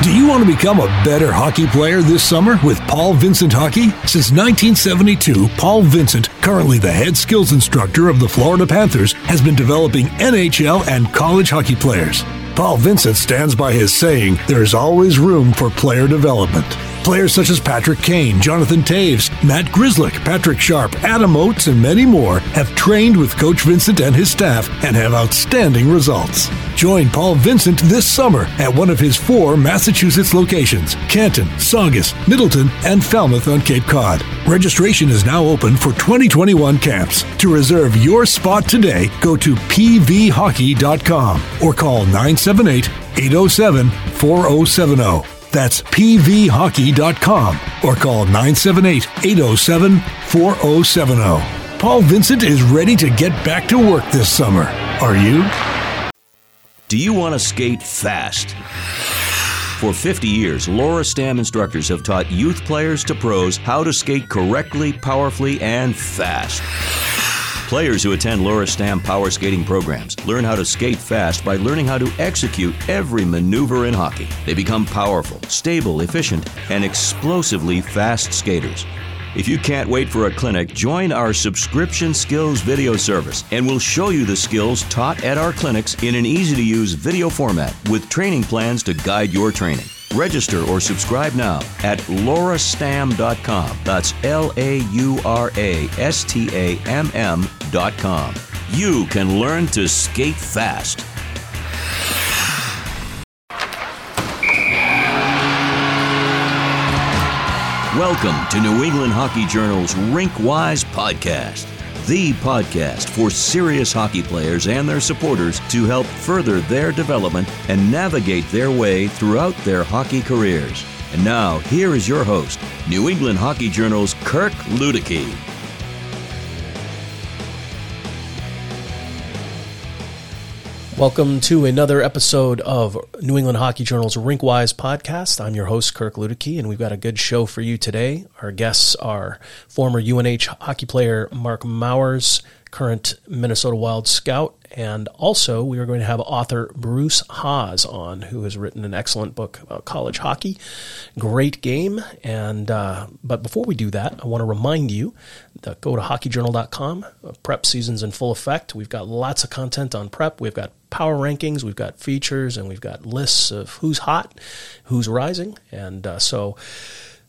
Do you want to become a better hockey player this summer with Paul Vincent Hockey? Since 1972, Paul Vincent, currently the head skills instructor of the Florida Panthers, has been developing NHL and college hockey players. Paul Vincent stands by his saying, there is always room for player development. Players such as Patrick Kane, Jonathan Toews, Matt Grzelcyk, Patrick Sharp, Adam Oates, and many more have trained with Coach Vincent and his staff and have outstanding results. Join Paul Vincent this summer at one of his four Massachusetts locations Canton, Saugus, Middleton, and Falmouth on Cape Cod. Registration is now open for 2021 camps. To reserve your spot today, go to pvhockey.com or call 978 807 4070. That's pvhockey.com or call 978 807 4070. Paul Vincent is ready to get back to work this summer. Are you? Do you want to skate fast? For 50 years, Laura Stamm instructors have taught youth players to pros how to skate correctly, powerfully, and fast. Players who attend Laura Stamm power skating programs learn how to skate fast by learning how to execute every maneuver in hockey. They become powerful, stable, efficient, and explosively fast skaters. If you can't wait for a clinic, join our subscription skills video service and we'll show you the skills taught at our clinics in an easy to use video format with training plans to guide your training. Register or subscribe now at laurastamm.com. That's L A U R A S T A M M.com. You can learn to skate fast. Welcome to New England Hockey Journal's Rinkwise Podcast, the podcast for serious hockey players and their supporters to help further their development and navigate their way throughout their hockey careers. And now, here is your host, New England Hockey Journal's Kirk Luedeke. Welcome to another episode of New England Hockey Journal's Rinkwise podcast. I'm your host, Kirk Luedeke, and we've got a good show for you today. Our guests are former UNH hockey player Mark Mowers, current Minnesota Wild scout, and also we are going to have author Bruce Haas on, who has written an excellent book about college hockey. Great game, and uh, but before we do that, I want to remind you that go to hockeyjournal.com. Prep season's in full effect. We've got lots of content on prep. We've got power rankings, we've got features, and we've got lists of who's hot, who's rising, and uh, so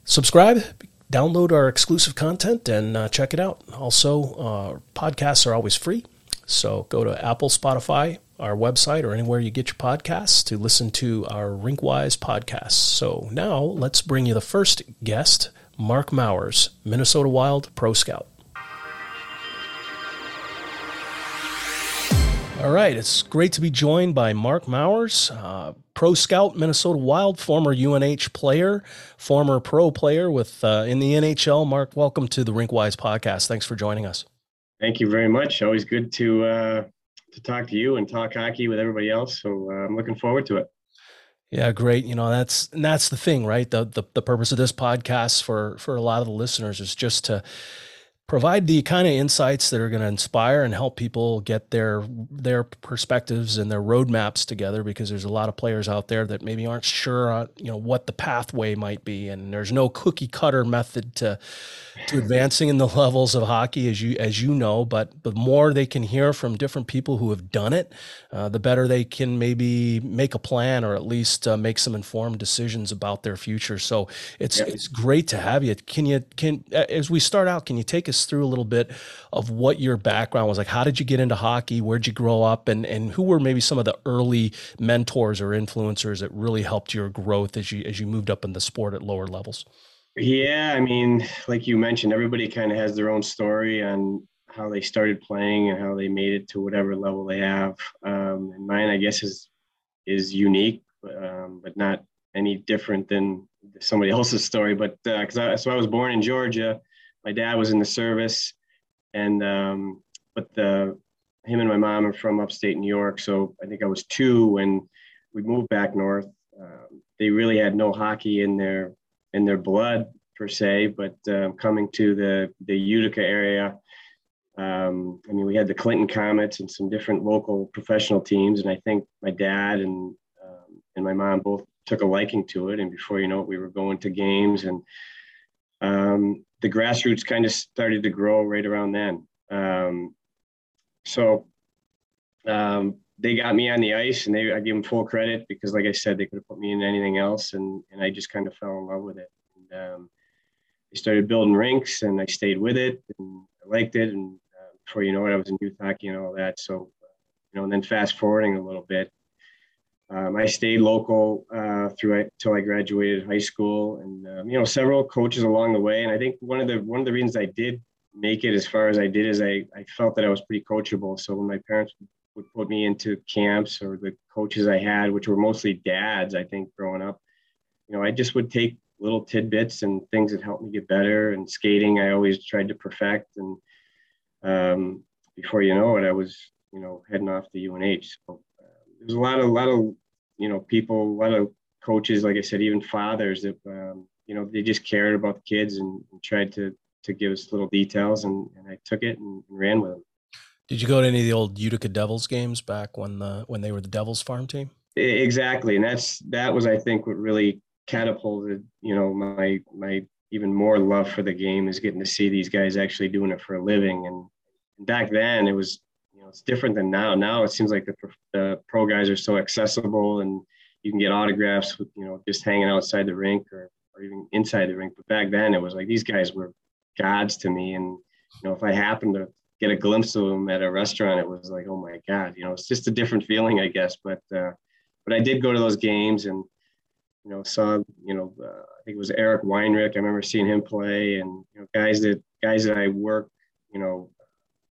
subscribe download our exclusive content and uh, check it out. Also, uh, podcasts are always free. So go to Apple, Spotify, our website, or anywhere you get your podcasts to listen to our Rinkwise podcasts. So now let's bring you the first guest, Mark Mowers, Minnesota Wild Pro Scout. All right, it's great to be joined by Mark Mowers, uh, pro scout, Minnesota Wild, former UNH player, former pro player with uh, in the NHL. Mark, welcome to the Rinkwise podcast. Thanks for joining us. Thank you very much. Always good to uh, to talk to you and talk hockey with everybody else. So uh, I'm looking forward to it. Yeah, great. You know, that's and that's the thing, right? The, the the purpose of this podcast for for a lot of the listeners is just to provide the kind of insights that are going to inspire and help people get their their perspectives and their roadmaps together because there's a lot of players out there that maybe aren't sure uh, you know what the pathway might be and there's no cookie cutter method to to advancing in the levels of hockey as you as you know but the more they can hear from different people who have done it uh, the better they can maybe make a plan or at least uh, make some informed decisions about their future so it's yeah. it's great to have you can you can as we start out can you take us through a little bit of what your background was like. How did you get into hockey? Where'd you grow up? And, and who were maybe some of the early mentors or influencers that really helped your growth as you, as you moved up in the sport at lower levels? Yeah, I mean, like you mentioned, everybody kind of has their own story on how they started playing and how they made it to whatever level they have. Um, and mine, I guess, is is unique, um, but not any different than somebody else's story. But because uh, I, so I was born in Georgia, my dad was in the service, and um, but the him and my mom are from upstate New York, so I think I was two when we moved back north. Um, they really had no hockey in their in their blood per se, but um, coming to the the Utica area, um, I mean, we had the Clinton Comets and some different local professional teams, and I think my dad and um, and my mom both took a liking to it. And before you know it, we were going to games and um, the grassroots kind of started to grow right around then. Um, so they got me on the ice and they, I give them full credit because like I said, they could have put me in anything else. And, and I just kind of fell in love with it. And, um, I started building rinks and I stayed with it and I liked it. And uh, before you know it, I was in youth hockey and all that. So, you know, and then fast forwarding a little bit, um, I stayed local uh, through until I graduated high school, and um, you know several coaches along the way. And I think one of the one of the reasons I did make it as far as I did is I I felt that I was pretty coachable. So when my parents would put me into camps or the coaches I had, which were mostly dads, I think growing up, you know, I just would take little tidbits and things that helped me get better. And skating, I always tried to perfect. And um, before you know it, I was you know heading off to UNH. So there's a lot of lot of you know people, a lot of coaches, like I said, even fathers that um, you know they just cared about the kids and, and, tried to to give us little details, and, and I took it and ran with them. Did you go to any of the old Utica Devils games back when the when they were the Devils farm team? Exactly, and that's that was I think what really catapulted you know my my even more love for the game is getting to see these guys actually doing it for a living and back then it was you know, it's different than now. Now it seems like the, the pro guys are so accessible and you can get autographs with, you know, just hanging outside the rink or, or even inside the rink. But back then it was like these guys were gods to me. And, you know, if I happened to get a glimpse of them at a restaurant, it was like, oh my God, you know, it's just a different feeling, I guess. But, uh, but I did go to those games and, you know, saw, you know, uh, I think it was Eric Weinrich. I remember seeing him play and, you know, guys that, guys that I work, you know,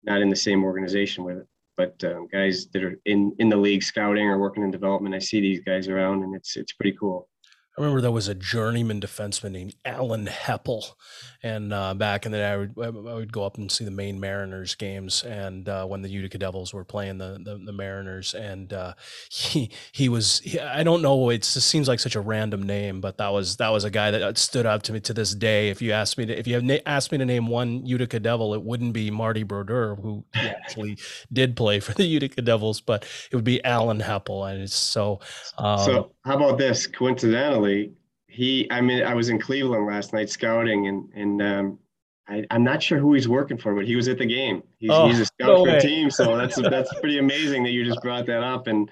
not in the same organization with but um, guys that are in in the league scouting or working in development, I see these guys around, and it's it's pretty cool. I remember there was a journeyman defenseman named Alan Hepple, and uh, back in the day, I would, I would go up and see the Maine Mariners games, and uh, when the Utica Devils were playing the the, the Mariners, and uh, he he was he, I don't know it just seems like such a random name, but that was that was a guy that uh, stood out to me to this day. If you asked me to if you na- asked me to name one Utica Devil, it wouldn't be Marty Brodeur, who actually did play for the Utica Devils, but it would be Alan Hepple, and it's so. Um, so how about this? Coincidentally, he. I mean, I was in Cleveland last night scouting, and and um, I, am not sure who he's working for, but he was at the game. He's, oh, he's a scout no for the team, so that's that's pretty amazing that you just brought that up. And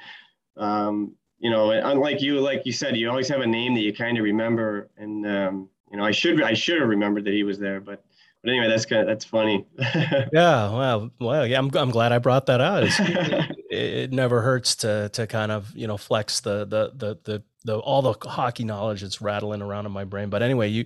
um, you know, unlike you, like you said, you always have a name that you kind of remember. And um, you know, I should I should have remembered that he was there, but but anyway, that's kind of that's funny. yeah, well, well, yeah, I'm I'm glad I brought that out. It, never hurts to to kind of you know flex the the the the the all the hockey knowledge that's rattling around in my brain. But anyway, you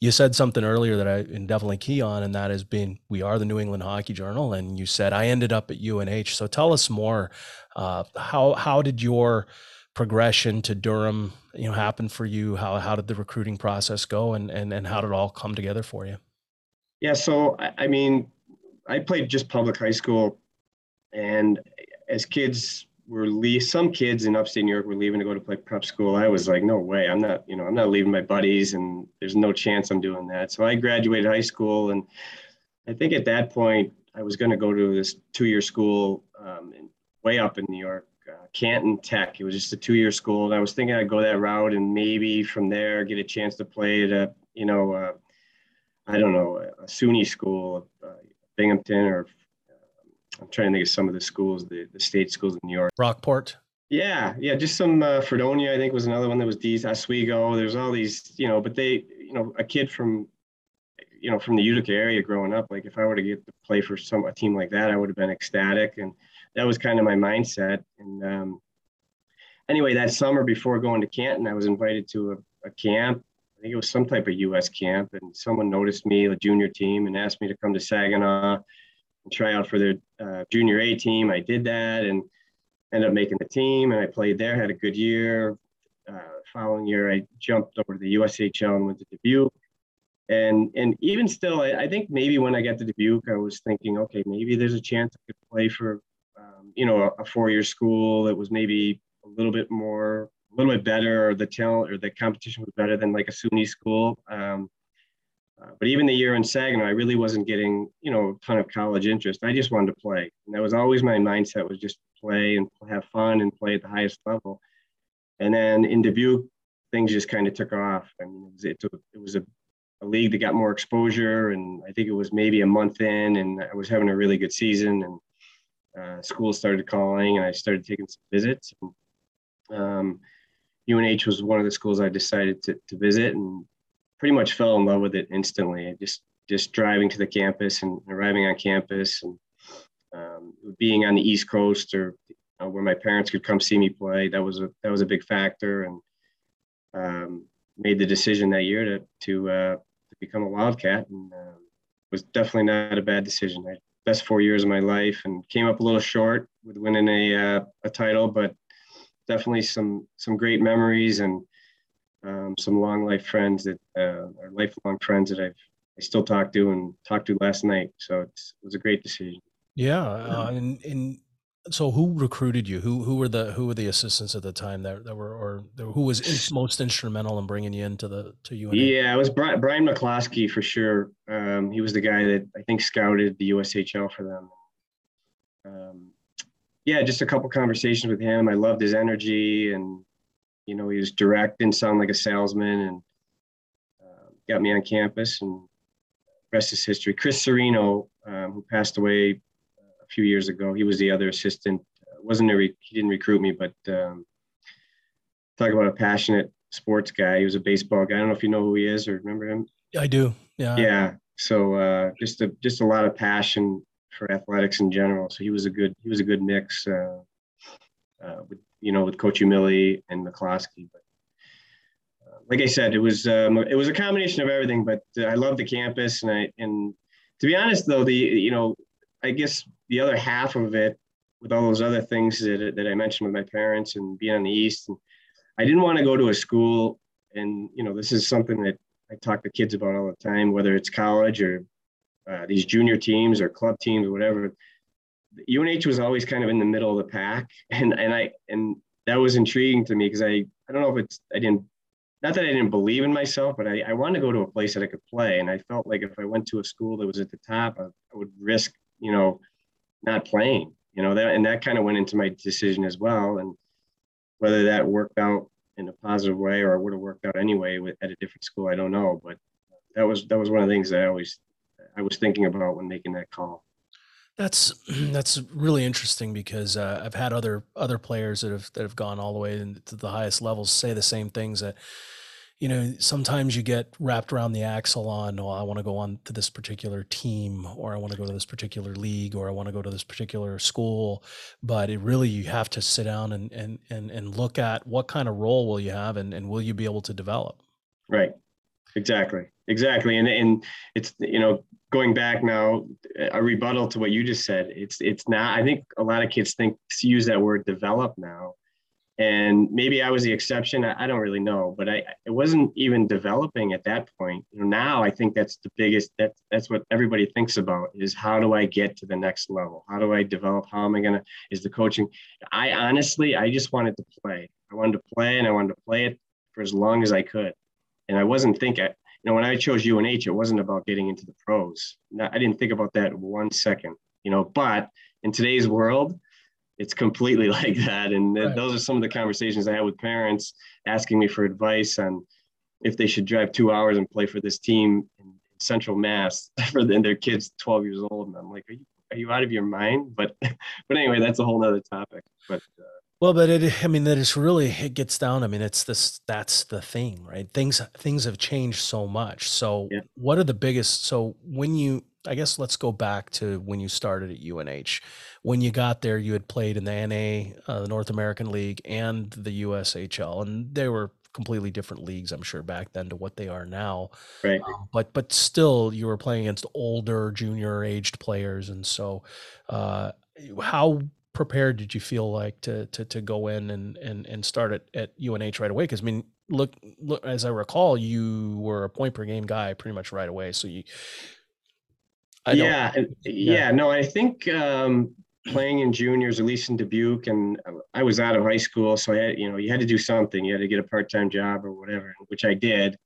you said something earlier that I definitely key on, and that has been we are the New England Hockey Journal, and you said I ended up at UNH. So tell us more. Uh, how how did your progression to Durham you know happen for you? How how did the recruiting process go, and and and how did it all come together for you? Yeah, so I mean, I played just public high school, and as kids were leave some kids in upstate New York were leaving to go to play prep school. I was like, no way, I'm not, you know, I'm not leaving my buddies, and there's no chance I'm doing that. So I graduated high school, and I think at that point I was going to go to this two-year school um, in, way up in New York, uh, Canton Tech. It was just a two-year school, and I was thinking I'd go that route, and maybe from there get a chance to play at a, you know. Uh, I don't know, a SUNY school, uh, Binghamton, or I'm trying to think of some of the schools, the, the state schools in New York. Brockport. Yeah, yeah, just some uh, Fredonia, I think was another one that was these Oswego. There's all these, you know, but they, you know, a kid from, you know, from the Utica area growing up, like if I were to get to play for some a team like that, I would have been ecstatic, and that was kind of my mindset. And um, anyway, that summer before going to Canton, I was invited to a, a camp I think it was some type of U.S. camp, and someone noticed me, the junior team, and asked me to come to Saginaw try out for their uh, junior A team. I did that and ended up making the team, and I played there. Had a good year. Uh, following year, I jumped over to the USHL and went to Dubuque. And and even still, I, I think maybe when I got to Dubuque, I was thinking, okay, maybe there's a chance I could play for, um, you know, a, a four-year school that was maybe a little bit more a little bit better, or the talent or the competition was better than like a SUNY school. Um, uh, but even the year in Saginaw, I really wasn't getting, you know, a ton of college interest. I just wanted to play, and that was always my mindset was just play and have fun and play at the highest level. And then in Dubuque, things just kind of took off. I mean, it was, it, took, it was a, a league that got more exposure, and I think it was maybe a month in, and I was having a really good season, and uh, school started calling, and I started taking some visits. And, um, UNH was one of the schools I decided to, to visit, and pretty much fell in love with it instantly. Just just driving to the campus and arriving on campus and um, being on the East Coast or uh, where my parents could come see me play. That was a that was a big factor, and um, made the decision that year to to, uh, to become a Wildcat, and uh, was definitely not a bad decision. I, best four years of my life, and came up a little short with winning a uh, a title, but definitely some some great memories and um, some long life friends that uh, are lifelong friends that I've I still talk to and talked to last night. So it was a great decision. Yeah, uh, and, and so who recruited you? Who who were the who were the assistants at the time that, that were or who was in, most instrumental in bringing you into the to you? Yeah, it was Brian, Brian McCloskey for sure. Um, he was the guy that I think scouted the USHL for them. Um, yeah, just a couple conversations with him. I loved his energy, and you know he was direct, didn't sound like a salesman, and uh, got me on campus. And rest is history. Chris Serino, um, who passed away a few years ago. He was the other assistant. Uh, wasn't a re- he didn't recruit me, but um, talk about a passionate sports guy. He was a baseball guy. I don't know if you know who he is or remember him. I do. Yeah. Yeah. So uh, just a just a lot of passion for athletics in general. So he was a good he was a good mix. Uh, uh, with you know with Coach Umile and McCloskey, but uh, like I said, it was um, it was a combination of everything. But uh, I love the campus, and I and to be honest though, the you know I guess the other half of it, with all those other things that, that I mentioned with my parents and being on the East, and I didn't want to go to a school. And, you know, this is something that I talk to kids about all the time, whether it's college or uh, these junior teams or club teams or whatever. UNH was always kind of in the middle of the pack. And, and I, and that was intriguing to me because I, I don't know if it's, I didn't not that I didn't believe in myself, but I, I wanted to go to a place that I could play. And I felt like if I went to a school that was at the top, I, I would risk you know, not playing, you know, that, and that kind of went into my decision as well. And whether that worked out in a positive way or would have worked out anyway with, at a different school, I don't know. But that was, that was one of the things that I always, I was thinking about when making that call. That's that's really interesting because uh, I've had other other players that have that have gone all the way to the highest levels say the same things that you know, sometimes you get wrapped around the axle on, oh, I want to go on to this particular team, or I want to go to this particular league, or I want to go to this particular school. But it really, you have to sit down and, and, and, and look at what kind of role will you have and, and will you be able to develop? Right. Exactly. Exactly. And, and it's, you know, going back now, a rebuttal to what you just said, it's, it's not, I think a lot of kids think, use that word develop now and maybe I was the exception. I, I, don't really know, but I it wasn't even developing at that point. Now I think that's the biggest. That that's what everybody thinks about is how do I get to the next level? How do I develop? How am I gonna? Is the coaching? I honestly, I just wanted to play. I wanted to play, and I wanted to play it for as long as I could. And I wasn't thinking. You know, when I chose UNH, it wasn't about getting into the pros. I didn't think about that one second. You know, but in today's world it's completely like that. And right. those are some of the conversations I had with parents asking me for advice on if they should drive two hours and play for this team in Central Mass for the, and their kids 12 years old. And I'm like, are you, are you out of your mind? But, but anyway, that's a whole nother topic. But, uh, well, but it, I mean, that is really, it gets down. I mean, it's this, that's the thing, right? Things, things have changed so much. So yeah. what are the biggest, so when you, I guess let's go back to when you started at UNH. When you got there, you had played in the NA, uh, the North American League, and the USHL, and they were completely different leagues, I'm sure, back then to what they are now. Right. Um, but but still, you were playing against older, junior aged players, and so uh, how prepared did you feel like to to to go in and and and start at, at UNH right away? Because I mean, look look as I recall, you were a point per game guy pretty much right away. So you yeah, yeah, yeah, No, I think um, playing in juniors, at least in Dubuque, and I was out of high school, so I had, you know, you had to do something. You had to get a part-time job or whatever, which I did.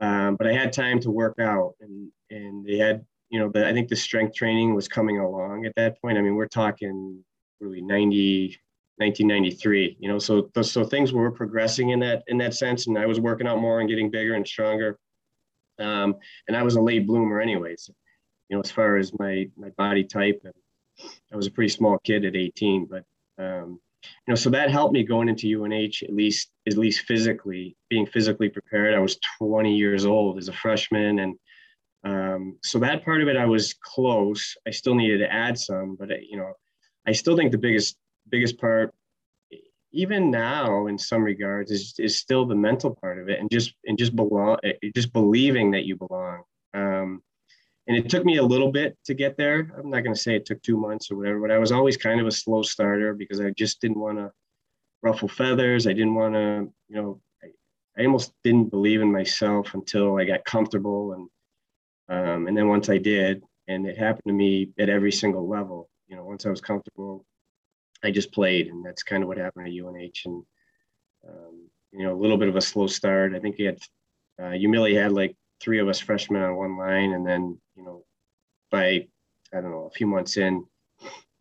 Um, but I had time to work out, and and they had, you know, the, I think the strength training was coming along at that point. I mean, we're talking really 90, 1993. You know, so so things were progressing in that in that sense, and I was working out more and getting bigger and stronger. Um, and I was a late bloomer, anyways. You know, as far as my my body type, and I was a pretty small kid at 18, but um, you know, so that helped me going into UNH at least at least physically being physically prepared. I was 20 years old as a freshman, and um, so that part of it I was close. I still needed to add some, but you know, I still think the biggest biggest part, even now in some regards, is is still the mental part of it, and just and just belong, eh, just believing that you belong. Um, and it took me a little bit to get there. I'm not going to say it took two months or whatever, but I was always kind of a slow starter because I just didn't want to ruffle feathers. I didn't want to, you know, I, I, almost didn't believe in myself until I got comfortable, and um, and then once I did, and it happened to me at every single level. You know, once I was comfortable, I just played, and that's kind of what happened at UNH. And um, you know, a little bit of a slow start. I think he had uh, Umile had like three of us freshmen on one line, and then you know, by I don't know a few months in,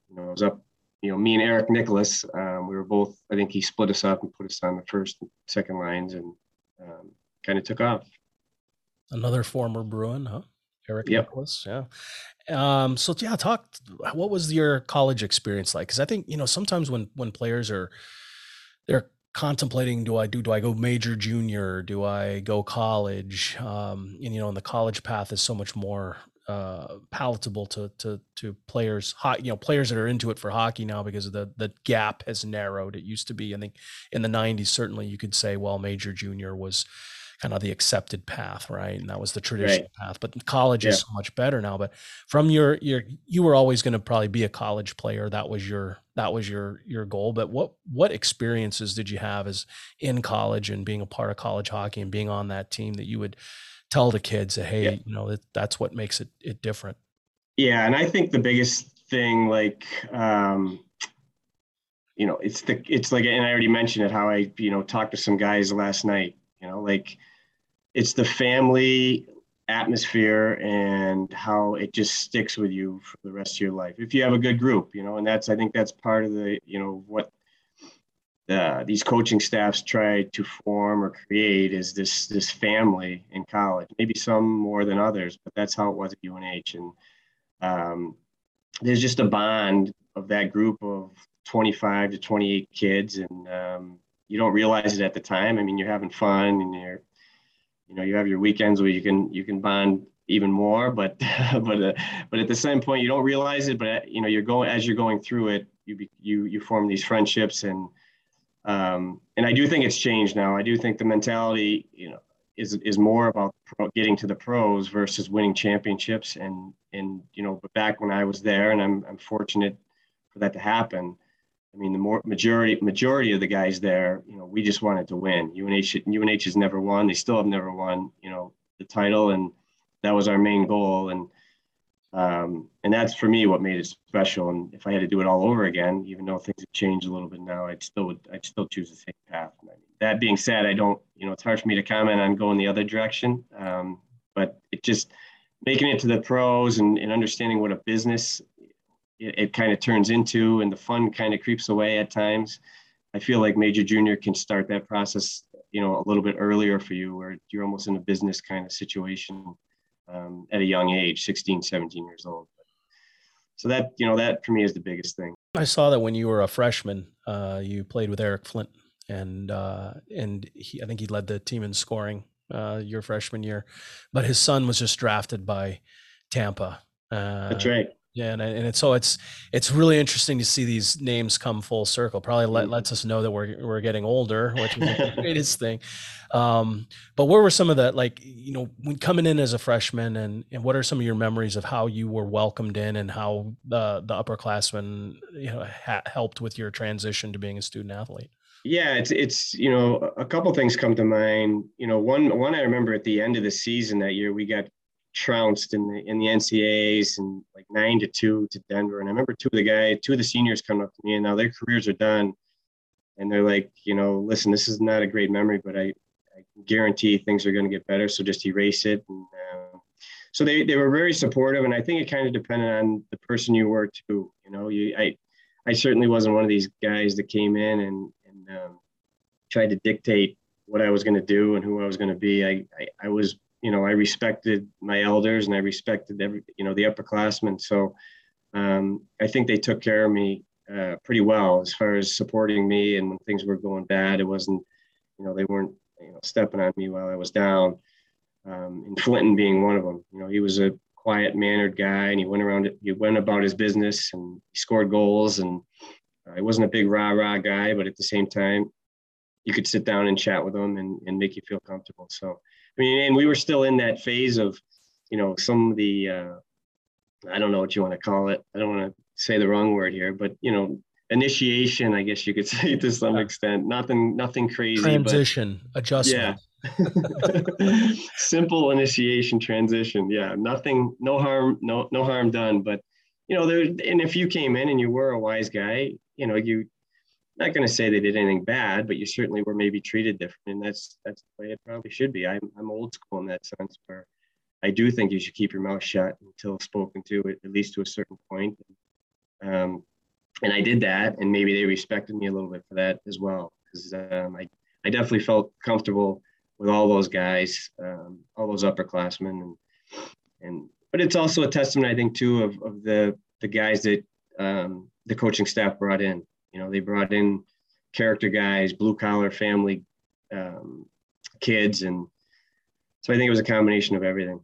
you know, I was up. You know, me and Eric Nickulas, um, we were both. I think he split us up and put us on the first, and second lines, and um, kind of took off. Another former Bruin, huh? Eric yep. Nickulas, yeah. Um, so yeah, talk. What was your college experience like? Because I think you know sometimes when when players are they're contemplating do I do do I go major junior do I go college um, and you know and the college path is so much more uh, palatable to to to players you know players that are into it for hockey now because the the gap has narrowed it used to be I think in the 90s certainly you could say well major junior was kind of the accepted path, right? And that was the traditional right. path. But college yeah. is so much better now. But from your your you were always going to probably be a college player. That was your that was your your goal. But what what experiences did you have as in college and being a part of college hockey and being on that team that you would tell the kids that hey, yeah. you know, that, that's what makes it it different. Yeah, and I think the biggest thing like um you know, it's the it's like and I already mentioned it how I, you know, talked to some guys last night you know like it's the family atmosphere and how it just sticks with you for the rest of your life if you have a good group you know and that's i think that's part of the you know what uh, these coaching staffs try to form or create is this this family in college maybe some more than others but that's how it was at unh and um, there's just a bond of that group of 25 to 28 kids and um, you don't realize it at the time. I mean, you're having fun and you're, you know, you have your weekends where you can you can bond even more, but but uh, but at the same point, you don't realize it. But uh, you know, you're going as you're going through it, you be, you you form these friendships and um, and I do think it's changed now. I do think the mentality, you know, is is more about getting to the pros versus winning championships. And and you know, but back when I was there, and I'm I'm fortunate for that to happen. I mean, the more majority majority of the guys there, you know, we just wanted to win. UNH UNH has never won. They still have never won, you know, the title, and that was our main goal. And um, and that's for me what made it special. And if I had to do it all over again, even though things have changed a little bit now, I'd still would I'd still choose the same path. I mean, that being said, I don't, you know, it's hard for me to comment on going the other direction. Um, but it just making it to the pros and, and understanding what a business it, it kind of turns into and the fun kind of creeps away at times. I feel like major junior can start that process, you know, a little bit earlier for you where you're almost in a business kind of situation um, at a young age, 16, 17 years old. So that, you know, that for me is the biggest thing. I saw that when you were a freshman, uh, you played with Eric Flinton and, uh, and he, I think he led the team in scoring uh, your freshman year, but his son was just drafted by Tampa. Uh, That's right. Yeah, and, and it's so it's it's really interesting to see these names come full circle. Probably let, mm-hmm. lets us know that we're we're getting older, which is the greatest thing. Um, but what were some of the like you know when coming in as a freshman, and and what are some of your memories of how you were welcomed in, and how the the upperclassmen you know ha- helped with your transition to being a student athlete? Yeah, it's it's you know a couple things come to mind. You know, one one I remember at the end of the season that year we got trounced in the in the NCAAs and like nine to two to Denver. And I remember two of the guys, two of the seniors come up to me, and now their careers are done, and they're like, you know, listen, this is not a great memory, but I, I guarantee things are going to get better. So just erase it. And uh, so they they were very supportive, and I think it kind of depended on the person you were too. You know, you I. I certainly wasn't one of these guys that came in and, and um, tried to dictate what I was going to do and who I was going to be. I, I, I, was, you know, I respected my elders and I respected every, you know, the upperclassmen. So um, I think they took care of me uh, pretty well as far as supporting me. And when things were going bad, it wasn't, you know, they weren't, you know, stepping on me while I was down. Um, and Flinton being one of them. You know, he was a quiet mannered guy and he went around, he went about his business and he scored goals. And uh, he wasn't a big rah rah guy, but at the same time, you could sit down and chat with him and, and make you feel comfortable. So, I mean, and we were still in that phase of, you know, some of the, uh, I don't know what you want to call it. I don't want to say the wrong word here, but you know, initiation, I guess you could say to some extent. Nothing, nothing crazy. Transition, but, adjustment. Yeah. Simple initiation transition. Yeah. Nothing, no harm, no, no harm done. But you know, there and if you came in and you were a wise guy, you know, you not going to say they did anything bad, but you certainly were maybe treated different, and that's that's the way it probably should be. I'm I'm old school in that sense, where I do think you should keep your mouth shut until spoken to, at least to a certain point. Um, and I did that, and maybe they respected me a little bit for that as well, because um, I I definitely felt comfortable with all those guys, um, all those upperclassmen, and and but it's also a testament, I think, too, of of the the guys that um, the coaching staff brought in. You know, they brought in character guys, blue collar family um, kids, and so I think it was a combination of everything.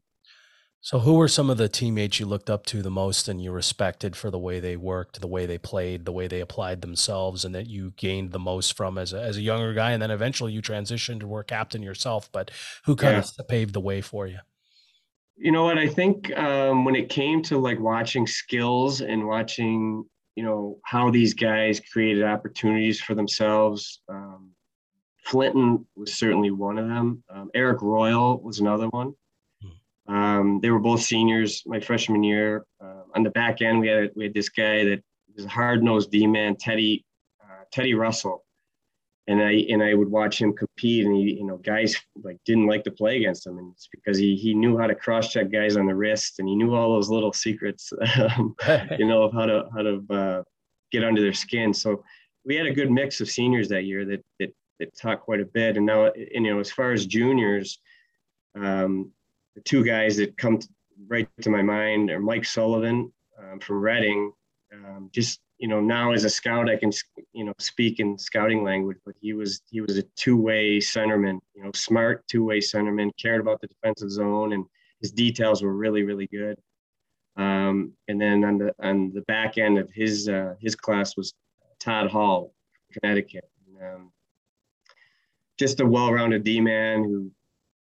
So, who were some of the teammates you looked up to the most and you respected for the way they worked, the way they played, the way they applied themselves, and that you gained the most from as a, as a younger guy? And then eventually you transitioned to work captain yourself, but who kind yeah. of paved the way for you? You know what? I think um, when it came to like watching skills and watching, you know, how these guys created opportunities for themselves, um, Flinton was certainly one of them. Um, Eric Royal was another one. Um, they were both seniors my freshman year. Uh, on the back end, we had we had this guy that was a hard nosed D man, Teddy uh, Teddy Russell, and I and I would watch him compete, and he you know guys like didn't like to play against him, and it's because he he knew how to cross check guys on the wrist, and he knew all those little secrets, um, you know, of how to how to uh, get under their skin. So we had a good mix of seniors that year that that that taught quite a bit, and now you know as far as juniors. Um, the two guys that come right to my mind are Mike Sullivan um, from Reading. Um, just you know, now as a scout, I can you know speak in scouting language, but he was he was a two-way centerman. You know, smart two-way centerman, cared about the defensive zone, and his details were really really good. Um, and then on the on the back end of his uh, his class was Todd Hall, Connecticut. And, um, just a well-rounded D man who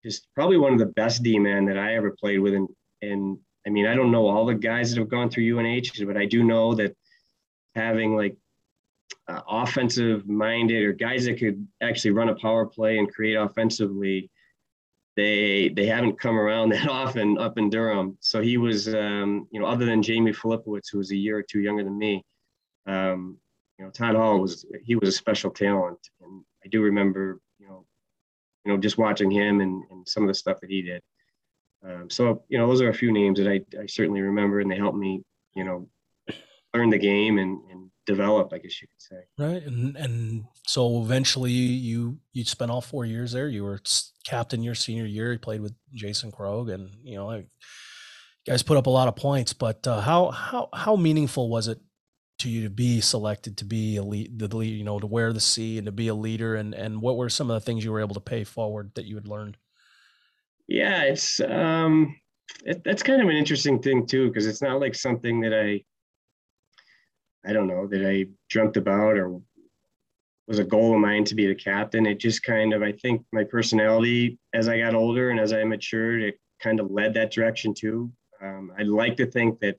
is probably one of the best D men that I ever played with. And, and I mean, I don't know all the guys that have gone through UNH, but I do know that having like uh, offensive minded or guys that could actually run a power play and create offensively, they they haven't come around that often up in Durham. So he was, um, you know, other than Jamie Filipowicz, who was a year or two younger than me, um, you know, Todd Hall was he was a special talent, and I do remember you know, you know, just watching him and, and some of the stuff that he did. Um, so, you know, those are a few names that I, I certainly remember and they helped me, you know, learn the game and, and develop, I guess you could say. Right. And, and so eventually you, you spent all four years there. You were captain your senior year. You played with Jason Krog and, you know, like, guys put up a lot of points, but uh, how, how, how meaningful was it to you to be selected to be a lead, the lead, you know, to wear the C and to be a leader? And and what were some of the things you were able to pay forward that you had learned? Yeah, it's um, it, that's kind of an interesting thing too, because it's not like something that I, I don't know, that I dreamt about or was a goal of mine to be the captain. It just kind of, I think, my personality as I got older and as I matured, it kind of led that direction too. Um, I'd like to think that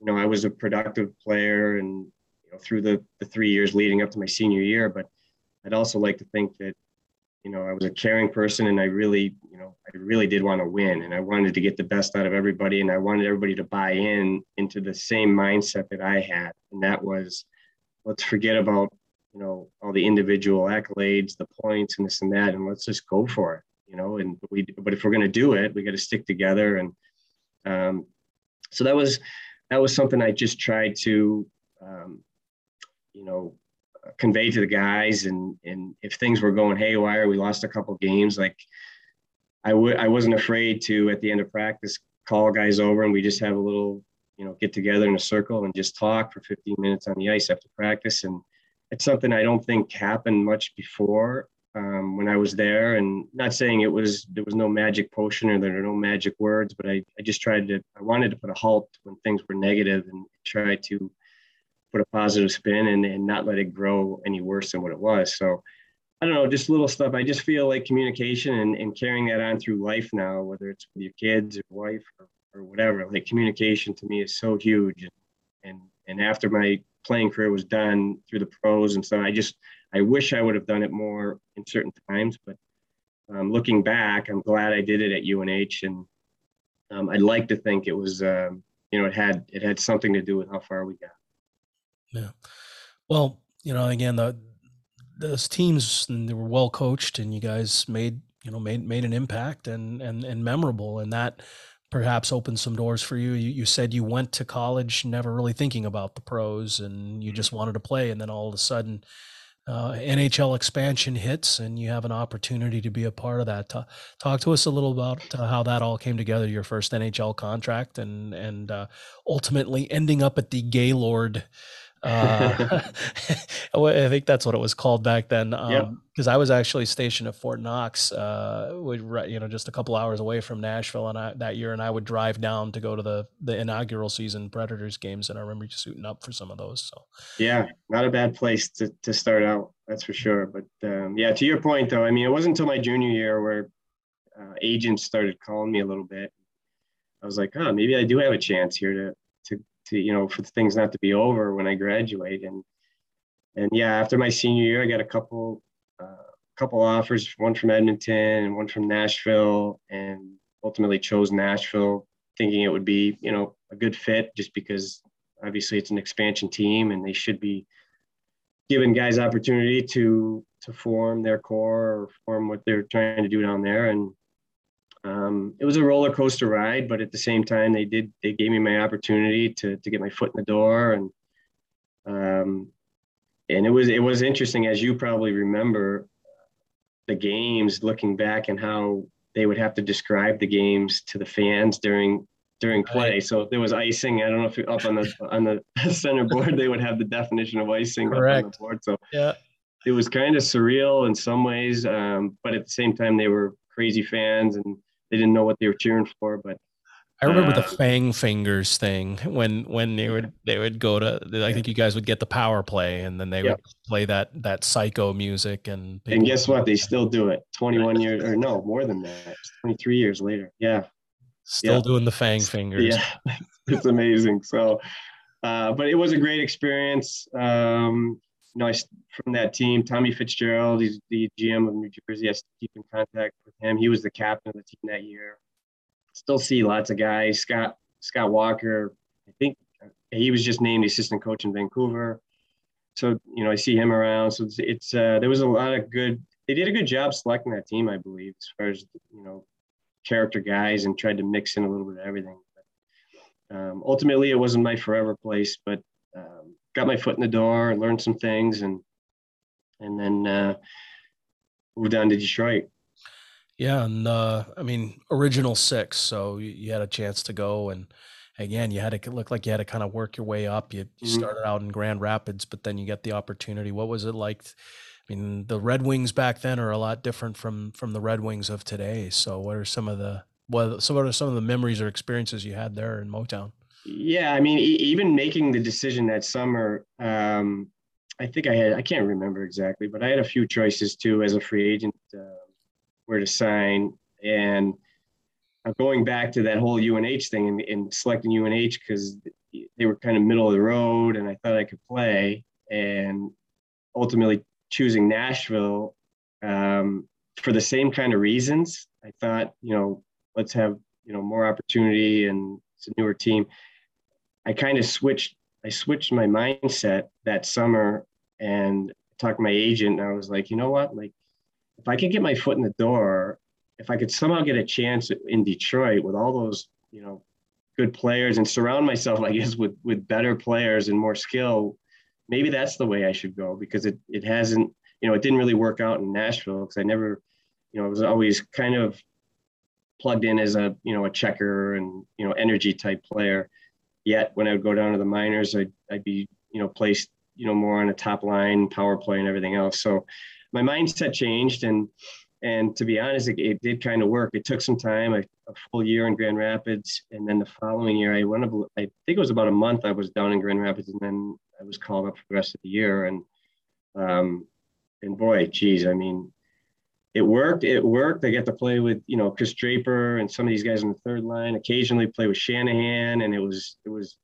you know, I was a productive player and you know, through the, the three years leading up to my senior year, but I'd also like to think that, you know, I was a caring person and I really, you know, I really did want to win and I wanted to get the best out of everybody and I wanted everybody to buy in into the same mindset that I had. And that was, let's forget about, you know, all the individual accolades, the points and this and that, and let's just go for it, you know, and we, but if we're going to do it, we got to stick together. And um, so that was, that was something I just tried to um, you know, convey to the guys. And and if things were going haywire, we lost a couple games. Like I would, I wasn't afraid to at the end of practice call guys over and we just have a little, you know, get together in a circle and just talk for 15 minutes on the ice after practice. And it's something I don't think happened much before um, when I was there. And not saying it was there was no magic potion or there are no magic words, but I, I just tried to I wanted to put a halt when things were negative and try to put a positive spin and, and not let it grow any worse than what it was. So I don't know, just little stuff. I just feel like communication and, and carrying that on through life now, whether it's with your kids or wife or, or whatever, like communication to me is so huge. And, and, and after my playing career was done through the pros and so I just, I wish I would have done it more in certain times, but um, looking back, I'm glad I did it at UNH. And um, I'd like to think it was, um, you know, it had, it had something to do with how far we got. Yeah. Well, you know, again, the, those teams they were well coached and you guys made you know made made an impact and and and memorable and that perhaps opened some doors for you. you. you said you went to college never really thinking about the pros and you just wanted to play and then all of a sudden uh, NHL expansion hits and you have an opportunity to be a part of that. Talk, talk to us a little about uh, how that all came together, your first NHL contract and and uh, ultimately ending up at the Gaylord uh, I think that's what it was called back then. Um, yeah. Because I was actually stationed at Fort Knox, uh, you know, just a couple hours away from Nashville, and I, that year, and I would drive down to go to the the inaugural season Predators games, and I remember suiting up for some of those. So yeah, not a bad place to to start out, that's for sure. But um, yeah, to your point though, I mean, it wasn't until my junior year where uh, agents started calling me a little bit. I was like, oh, maybe I do have a chance here to to you know for things not to be over when I graduate. And and yeah after my senior year I got a couple uh, couple offers one from Edmonton and one from Nashville and ultimately chose Nashville thinking it would be you know a good fit just because obviously it's an expansion team and they should be giving guys opportunity to to form their core or form what they're trying to do down there. And um, it was a roller coaster ride, but at the same time, they did they gave me my opportunity to to get my foot in the door, and um, and it was it was interesting as you probably remember the games looking back and how they would have to describe the games to the fans during during play. Right. So if there was icing, I don't know if you're up on the on the center board they would have the definition of icing Correct. up on the board. So yeah, it was kind of surreal in some ways, um, but at the same time they were crazy fans and they didn't know what they were cheering for. But I remember uh, the Fang Fingers thing when when they would they would go to I think you guys would get the power play and then they yep. would play that that psycho music and and guess what? They still do it. 21 years or no more than that. 23 years later. Yeah. Still yeah. doing the Fang Fingers. Yeah. It's amazing. So uh, but it was a great experience. Um, you know, I, from that team, Tommy Fitzgerald, he's the GM of New Jersey. I keep in contact with him. He was the captain of the team that year. Still see lots of guys. Scott Scott Walker, I think he was just named assistant coach in Vancouver. So you know, I see him around. So it's, it's uh, there was a lot of good. They did a good job selecting that team, I believe, as far as you know, character guys, and tried to mix in a little bit of everything. But, um, ultimately, it wasn't my forever place, but got my foot in the door, and learned some things, and and then uh, moved on to Detroit. Yeah, and uh, I mean, original six, so you, you, had a chance to go, and again, you had to look like you had to kind of work your way up. You, you mm-hmm. started out in Grand Rapids, but then you get the opportunity. What was it like? I mean, the Red Wings back then are a lot different from from the Red Wings of today. So, what are some of the what some are some of the memories or experiences you had there in Motown? Yeah, I mean, e- even making the decision that summer, um, I think I had, I can't remember exactly, but I had a few choices too as a free agent uh, where to sign. And uh, going back to that whole UNH thing and, and selecting UNH because they were kind of middle of the road and I thought I could play. And ultimately choosing Nashville um, for the same kind of reasons. I thought, you know, let's have, you know, more opportunity and it's a newer team. I kind of switched. I switched my mindset that summer and talked to my agent. And I was like, you know what? Like, if I could get my foot in the door, if I could somehow get a chance in Detroit with all those, you know, good players and surround myself, I guess, with with better players and more skill, maybe that's the way I should go because it it hasn't you know it didn't really work out in Nashville because I never you know I was always kind of plugged in as a you know a checker and you know energy type player. Yet when I would go down to the minors, I'd, I'd be you know placed you know more on a top line power play and everything else. So my mindset changed and and to be honest, it, it did kind of work. It took some time, a, full year in Grand Rapids, and then the following year, I went. Up, I think it was about a month. I was down in Grand Rapids, and then I was called up for the rest of the year. And um, and boy, geez, I mean, it worked. It worked. I got to play with you know Chris Draper and some of these guys in the third line. Occasionally play with Shanahan, and it was it was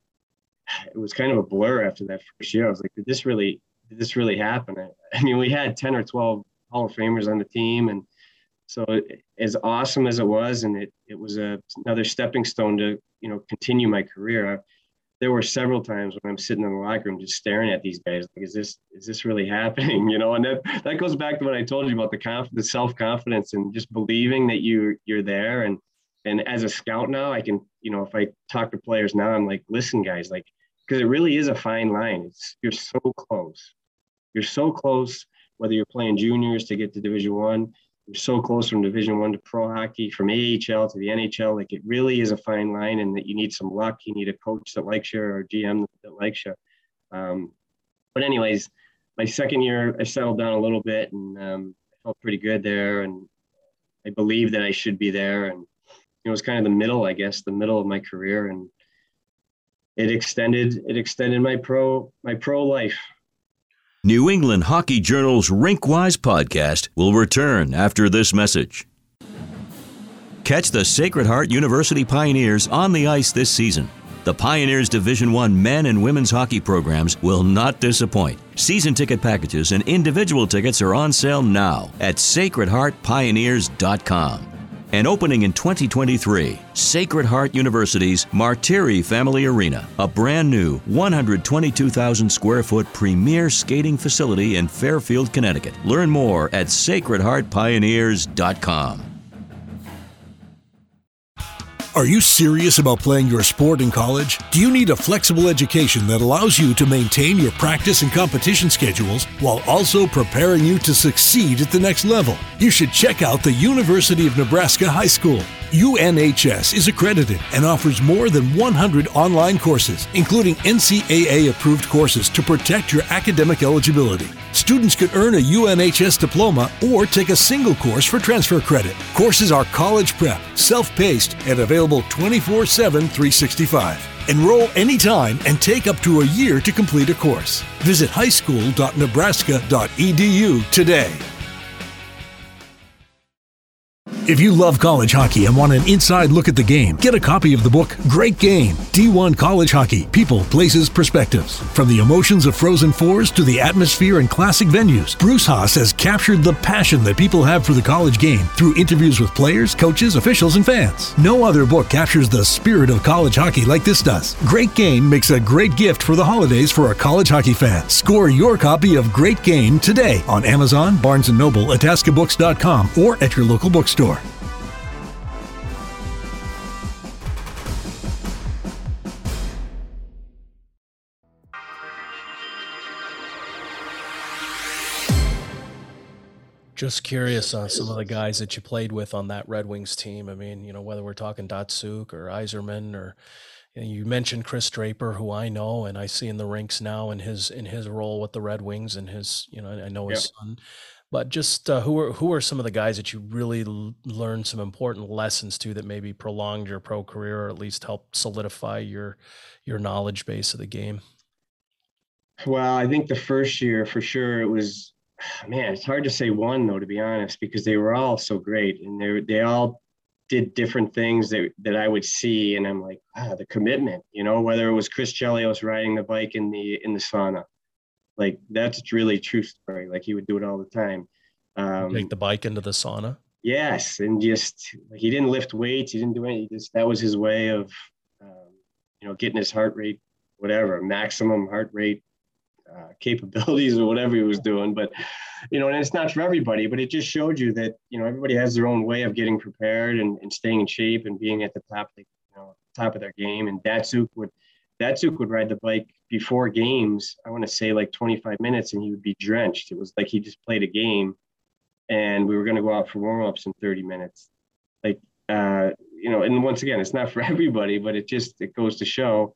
it was kind of a blur after that first year. I was like, did this really did this really happen? I, I mean, we had ten or twelve Hall of Famers on the team, and so as awesome as it was, and it it was a, another stepping stone to you know continue my career. I, there were several times when I'm sitting in the locker room just staring at these guys like is this is this really happening you know? And that that goes back to what I told you about the conf the self confidence and just believing that you you're there. And and as a scout now I can you know if I talk to players now I'm like listen guys like because it really is a fine line. It's you're so close. You're so close whether you're playing juniors to get to division 1 we're so close from division one to pro hockey from ahl to the nhl like it really is a fine line and that you need some luck. You need a coach that likes you or a gm that likes you. Um, but anyways my second year i settled down a little bit and um, felt pretty good there and i believe that i should be there. And it was kind of the middle i guess the middle of my career. And it extended it extended my pro my pro life. New England Hockey Journal's Rinkwise podcast will return after this message. Catch the Sacred Heart University Pioneers on the ice this season. The Pioneers Division 1 men and women's hockey programs will not disappoint. Season ticket packages and individual tickets are on sale now at sacredheartpioneers.com and opening in 2023, Sacred Heart University's Martire Family Arena, a brand new 122,000 square foot premier skating facility in Fairfield, Connecticut. Learn more at sacredheartpioneers.com. Are you serious about playing your sport in college? Do you need a flexible education that allows you to maintain your practice and competition schedules while also preparing you to succeed at the next level? You should check out the University of Nebraska High School. UNHS is accredited and offers more than 100 online courses, including NCAA approved courses to protect your academic eligibility. Students could earn a UNHS diploma or take a single course for transfer credit. Courses are college prep, self paced, and available 24 7 365. Enroll anytime and take up to a year to complete a course. Visit highschool.nebraska.edu today. If you love college hockey and want an inside look at the game, get a copy of the book Great Game D1 College Hockey People, Places, Perspectives. From the emotions of Frozen Fours to the atmosphere and classic venues, Bruce Haas has captured the passion that people have for the college game through interviews with players, coaches, officials, and fans. No other book captures the spirit of college hockey like this does. Great Game makes a great gift for the holidays for a college hockey fan. Score your copy of Great Game today on Amazon, Barnes & Noble, AtascaBooks.com, or at your local bookstore. Just curious on some of the guys that you played with on that Red Wings team. I mean, you know, whether we're talking Datsyuk or Yzerman or you, know, you mentioned Chris Draper, who I know and I see in the rinks now in his in his role with the Red Wings and his, you know, I know his yep. son. But just uh, who are who are some of the guys that you really l- learned some important lessons to that maybe prolonged your pro career or at least helped solidify your your knowledge base of the game? Well, I think the first year for sure it was man, it's hard to say one though, to be honest, because they were all so great and they they all did different things that, that I would see, and I'm like, ah, the commitment, you know, whether it was Chris Chelios riding the bike in the in the sauna, like that's really true story. Like he would do it all the time. Um, Take the bike into the sauna. Yes, and just like he didn't lift weights, he didn't do anything. Just that was his way of, um, you know, getting his heart rate, whatever, maximum heart rate uh, capabilities or whatever he was doing. But you know, and it's not for everybody, but it just showed you that you know everybody has their own way of getting prepared and, and staying in shape and being at the top, of you know, top of their game. And Datsyuk would Datsyuk would ride the bike before games. I want to say like 25 minutes, and he would be drenched. It was like he just played a game, and we were going to go out for warm ups in 30 minutes. Like, uh, you know, and once again, it's not for everybody, but it just it goes to show.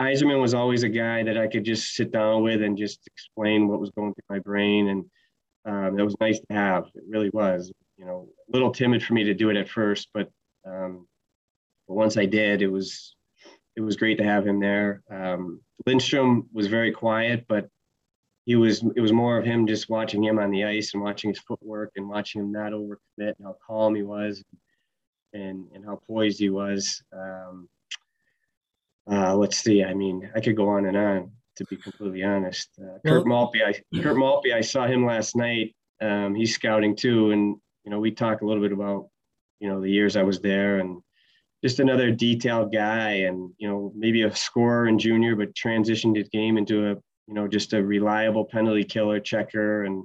Yzerman was always a guy that I could just sit down with and just explain what was going through my brain, and um, that was nice to have. It really was. You know, a little timid for me to do it at first, but um, but once I did, it was it was great to have him there. Um, Lidstrom was very quiet, but he was it was more of him just watching him on the ice and watching his footwork and watching him not overcommit and how calm he was and and how poised he was. Um, uh, let's see. I mean, I could go on and on. To be completely honest, uh, Kirk Maltby, I Kirk Maltby, I saw him last night. Um, he's scouting too, and you know we talk a little bit about you know the years I was there and just another detailed guy and you know maybe a scorer in junior but transitioned his game into a you know just a reliable penalty killer checker and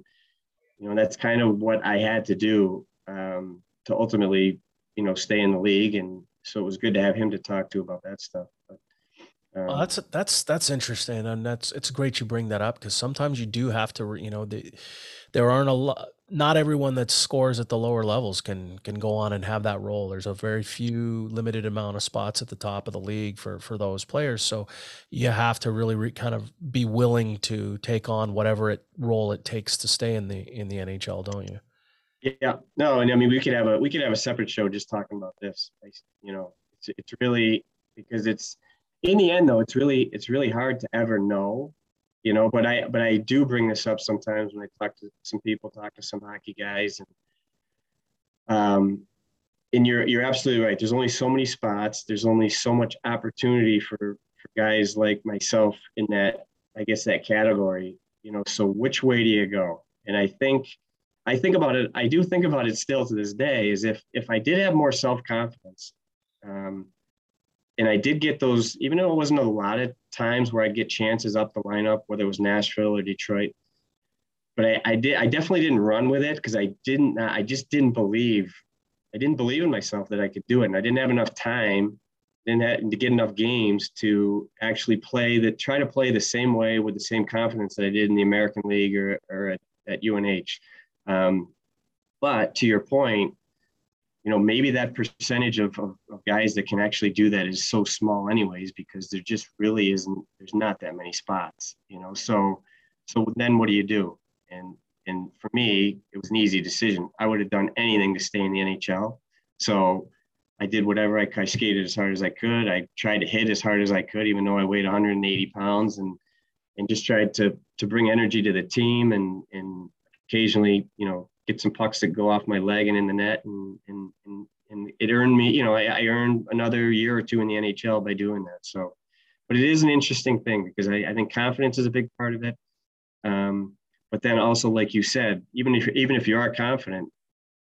you know that's kind of what i had to do um, to ultimately you know stay in the league and so it was good to have him to talk to about that stuff um, well, that's that's that's interesting, and that's it's great you bring that up because sometimes you do have to, you know, the, there aren't a lot not everyone that scores at the lower levels can can go on and have that role. There's a very few limited amount of spots at the top of the league for for those players. So you have to really re, kind of be willing to take on whatever it role it takes to stay in the in the NHL, don't you? Yeah, no, and I mean we could have a we could have a separate show just talking about this. You know, it's it's really because it's in the end though it's really it's really hard to ever know you know but i but i do bring this up sometimes when i talk to some people talk to some hockey guys and um and you're you're absolutely right. There's only so many spots. There's only so much opportunity for for guys like myself in that i guess that category you know so which way do you go? And i think i think about it i do think about it still to this day is if if i did have more self-confidence um, and I did get those, even though it wasn't a lot of times where I'd get chances up the lineup, whether it was Nashville or Detroit. But I, I did, I definitely didn't run with it because I didn't, I just didn't believe, I didn't believe in myself that I could do it, and I didn't have enough time, didn't have to get enough games to actually play that, try to play the same way with the same confidence that I did in the American League or, or at, at UNH. Um, but to your point, you know maybe that percentage of, of, of, guys that can actually do that is so small anyways because there just really isn't there's not that many spots you know? So so then what do you do? And and for me it was an easy decision. I would have done anything to stay in the nhl so i did whatever I, I skated as hard as i could. I tried to hit as hard as i could even though i weighed 180 pounds and and just tried to to bring energy to the team and and occasionally you know get some pucks that go off my leg and in the net and and and, and it earned me you know I, I, earned another year or two in the nhl by doing that. So but it is an interesting thing because i, I think confidence is a big part of it. Um, but then also like you said even if even if you are confident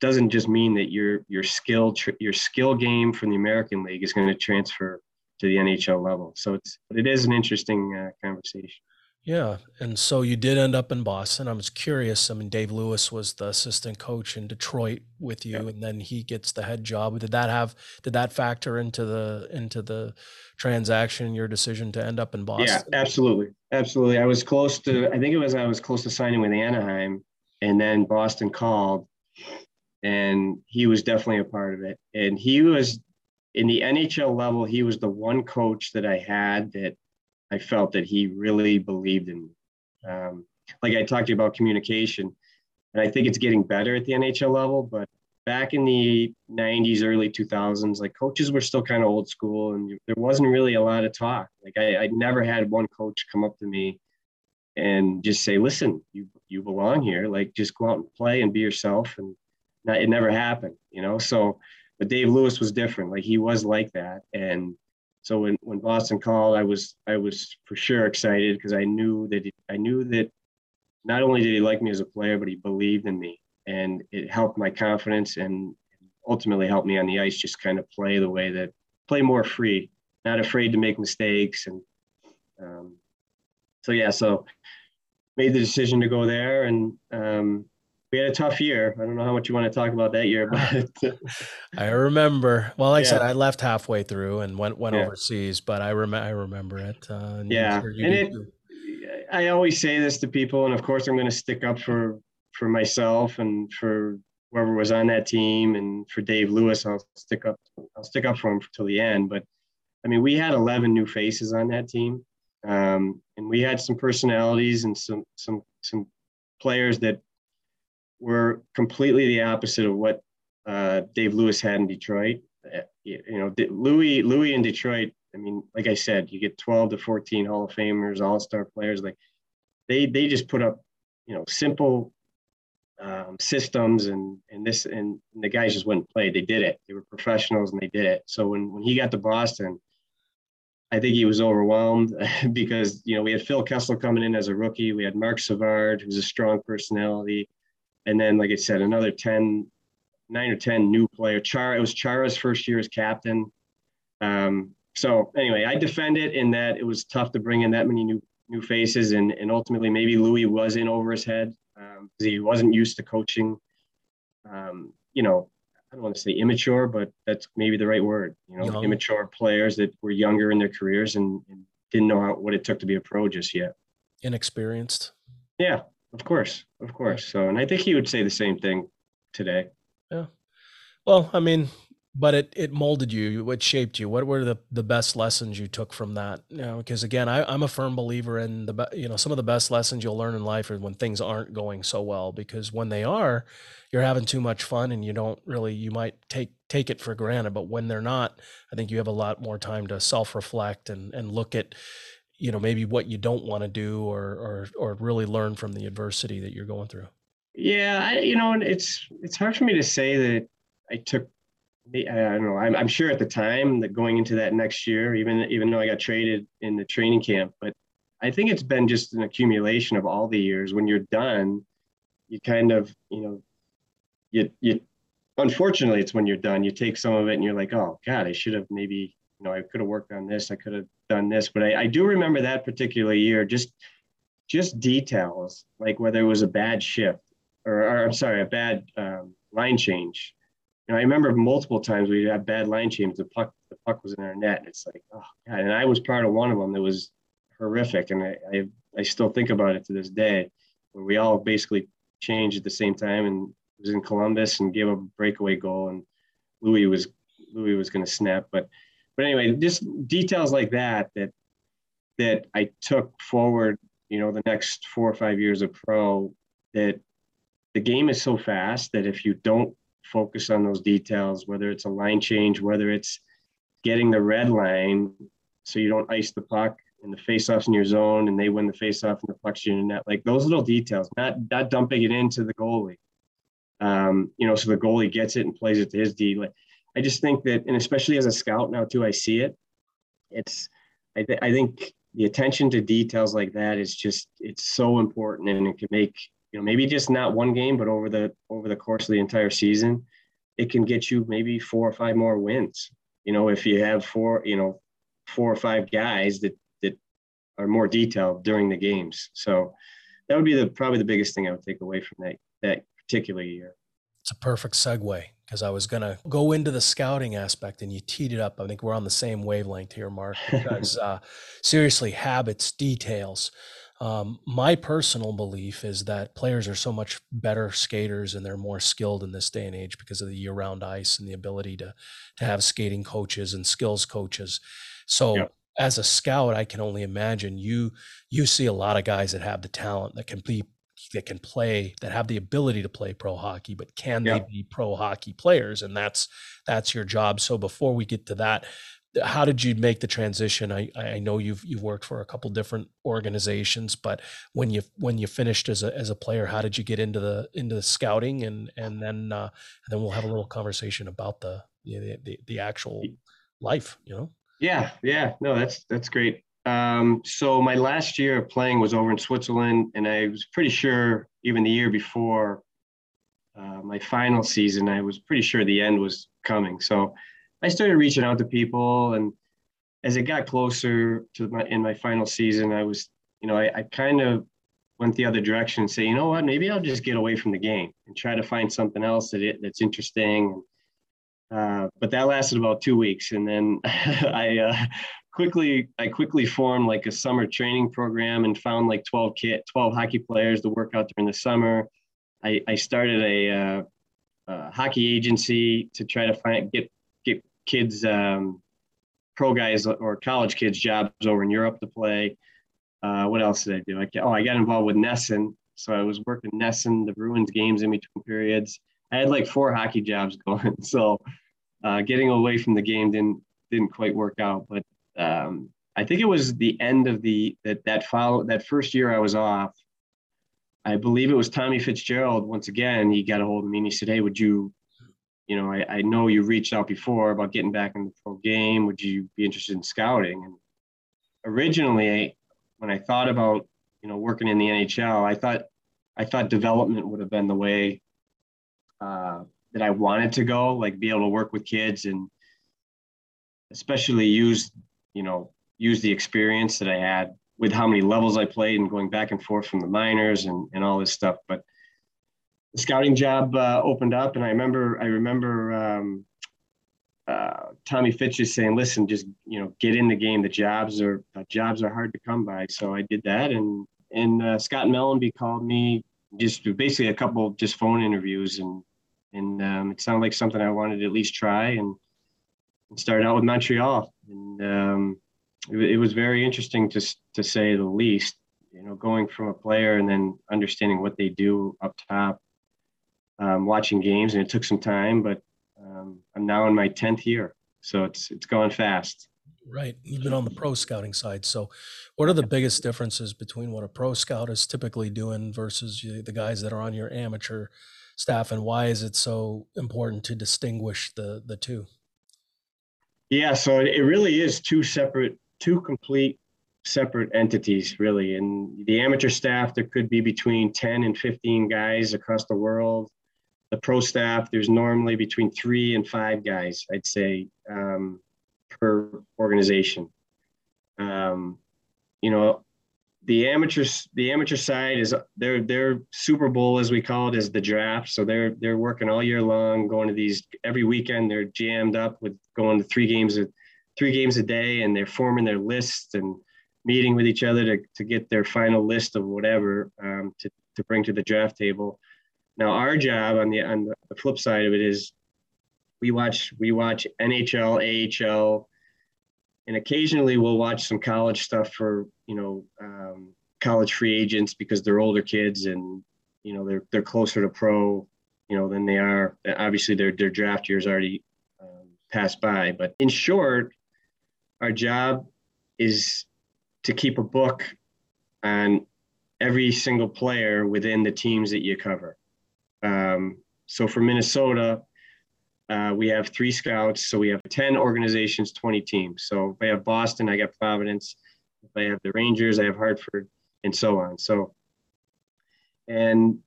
doesn't just mean that your your skill your skill game from the american league is going to transfer to the nhl level. So it's it is an interesting uh, conversation yeah. And so you did end up in Boston. I was curious. I mean, Dave Lewis was the assistant coach in Detroit with you, yeah. and then he gets the head job. Did that have did that factor into the into the transaction, your decision to end up in Boston? Yeah, absolutely. Absolutely. I was close to I think it was I was close to signing with Anaheim and then Boston called and he was definitely a part of it. And he was in the NHL level, he was the one coach that I had that I felt that he really believed in me. Um, like I talked to you about communication, and I think it's getting better at the NHL level. But back in the 90s, early 2000s, like coaches were still kind of old school, and there wasn't really a lot of talk. Like I, I never had one coach come up to me and just say, "Listen, you you belong here. Like just go out and play and be yourself." And not, it never happened, you know. So, but Dave Lewis was different. Like he was like that, and so when, when Boston called, I was I was for sure excited because I knew that he, I knew that not only did he like me as a player, but he believed in me, and it helped my confidence and ultimately helped me on the ice just kind of play the way that play more free, not afraid to make mistakes, and um, so yeah, so made the decision to go there, and um, we had a tough year. I don't know how much you want to talk about that year, but I remember. Well, like yeah. I said, I left halfway through and went went yeah. overseas, but I remember I remember it. Uh, and yeah, and it. Too. I always say this to people, and of course, I'm going to stick up for for myself and for whoever was on that team, and for Dave Lewis. I'll stick up. I'll stick up for him till the end. But I mean, we had 11 new faces on that team, um, and we had some personalities and some some some players that were completely the opposite of what uh, Dave Lewis had in Detroit. Uh, you know, Lewis Lewis in Detroit. I mean, like I said, you get 12 to 14 Hall of Famers, All Star players. Like they they just put up, you know, simple um, systems and and this and the guys just went and played. They did it. They were professionals and they did it. So when when he got to Boston, I think he was overwhelmed because you know we had Phil Kessel coming in as a rookie. We had Marc Savard, who's a strong personality and then like I said, another 10, nine or 10 new player. Chara, it was Chara's first year as captain. Um, so anyway, I defend it in that it was tough to bring in that many new new faces, and and ultimately maybe Lewis was in over his head because um, he wasn't used to coaching. Um, you know, I don't want to say immature, but that's maybe the right word. You know, Young. immature players that were younger in their careers and, and didn't know how, what it took to be a pro just yet. Inexperienced. Yeah, of course, of course. So, and I think he would say the same thing today. Yeah. Well, I mean, but it it molded you. It shaped you. What were the the best lessons you took from that? You know, because again, I, I'm a firm believer in the you know some of the best lessons you'll learn in life are when things aren't going so well. Because when they are, you're having too much fun and you don't really you might take take it for granted. But when they're not, I think you have a lot more time to self reflect and and look at you know maybe what you don't want to do or or or really learn from the adversity that you're going through? Yeah I, you know it's it's hard for me to say that i took i don't know I'm, I'm sure at the time that going into that next year even even though i got traded in the training camp but i think it's been just an accumulation of all the years. When you're done you kind of you know you you unfortunately it's when you're done you take some of it and you're like oh god i should have maybe you know, I could have worked on this, I could have done this, but I, I do remember that particular year, just just details like whether it was a bad shift or, or I'm sorry, a bad um, line change. You know, I remember multiple times we'd have bad line change. The puck, the puck was in our net. It's like, oh god! And I was part of one of them that was horrific, and I, I, I still think about it to this day, where we all basically changed at the same time, and was in Columbus and gave a breakaway goal, and Lewis was Lewis was going to snap, but but anyway, just details like that that that I took forward, you know, the next four or five years of pro. That the game is so fast that if you don't focus on those details, whether it's a line change, whether it's getting the red line so you don't ice the puck and the face-offs in your zone and they win the face-off and the puck's in net, like those little details, not not dumping it into the goalie. Um, you know, so the goalie gets it and plays it to his D. Like I just think that, and especially as a scout now too, I see it. It's, I, th- I think the attention to details like that is just, it's so important and it can make, you know, maybe just not one game, but over the, over the course of the entire season, it can get you maybe four or five more wins. You know, if you have four, you know, four or five guys that, that are more detailed during the games. So that would be the, probably the biggest thing I would take away from that, that particular year. It's a perfect segue because I was going to go into the scouting aspect and you teed it up. I think we're on the same wavelength here, Mark, because uh, seriously, habits, details. Um, my personal belief is that players are so much better skaters and they're more skilled in this day and age because of the year round ice and the ability to, to have skating coaches and skills coaches. So, yep. as a scout, I can only imagine you you see a lot of guys that have the talent that can be that can play that have the ability to play pro hockey but can yeah. they be pro hockey players? And that's that's your job. So before we get to that how did you make the transition? I i know you've you've worked for a couple different organizations but when you when you finished as a as a player how did you get into the into the scouting? And and then uh and then we'll have a little conversation about the the the, the actual life you know? Yeah yeah. No that's that's great um, so my last year of playing was over in Switzerland, and I was pretty sure even the year before uh, my final season, I was pretty sure the end was coming. So I started reaching out to people, and as it got closer to my in my final season, I was, you know, I, I kind of went the other direction and say, you know what, maybe I'll just get away from the game and try to find something else that it, that's interesting. Uh, but that lasted about two weeks, and then I uh, quickly I quickly formed like a summer training program and found like 12 kit 12 hockey players to work out during the summer. I, I started a, uh, a, hockey agency to try to find get get kids um, pro guys or college kids jobs over in Europe to play. Uh, what else did I do? I, oh, I got involved with NESN. So I was working NESN, the Bruins games in between periods. I had like four hockey jobs going. So uh, getting away from the game didn't didn't quite work out. But um, I think it was the end of the that that follow that first year I was off. I believe it was Tommy Fitzgerald. Once again, he got a hold of me and he said, "Hey, would you, you know, I, I know you reached out before about getting back in the pro game. Would you be interested in scouting?" And originally, when I thought about you know working in the NHL, I thought I thought development would have been the way uh, that I wanted to go, like be able to work with kids and especially use you know use the experience that I had with how many levels I played and going back and forth from the minors and, and all this stuff. But the scouting job uh, opened up, and I remember I remember um, uh, Tommy Fitz just saying, "Listen, just you know, get in the game. The jobs are jobs are hard to come by." So I did that, and and uh, Scott Mellanby called me just basically a couple just phone interviews, and and um, it sounded like something I wanted to at least try, and started out with Montreal, and um, it, it was very interesting to to say the least. You know, going from a player and then understanding what they do up top, um, watching games, and it took some time, but um, I'm now in my tenth year, so it's it's going fast. Right. You've been on the pro scouting side. So, what are the biggest differences between what a pro scout is typically doing versus the guys that are on your amateur staff, and why is it so important to distinguish the the two? Yeah, so it really is two separate, two complete separate entities, really. And the amateur staff, there could be between 10 and 15 guys across the world the pro staff, there's normally between three and five guys, I'd say, um, per organization. Um, you know, the amateurs, the amateur side is their their Super Bowl, as we call it, is the draft. So they're they're working all year long, going to these every weekend. They're jammed up with going to three games a three games a day, and they're forming their lists and meeting with each other to, to get their final list of whatever um, to, to bring to the draft table. Now our job on the on the flip side of it is we watch we watch NHL, AHL, and occasionally we'll watch some college stuff for you know um, college free agents because they're older kids and you know they're they're closer to pro you know than they are. Obviously, their their draft years already um, passed by. But in short, our job is to keep a book on every single player within the teams that you cover. Um, so for Minnesota, uh, we have three scouts. So we have 10 organizations, 20 teams. So if I have Boston, I got Providence. If I have the Rangers, I have Hartford, and so on. So, and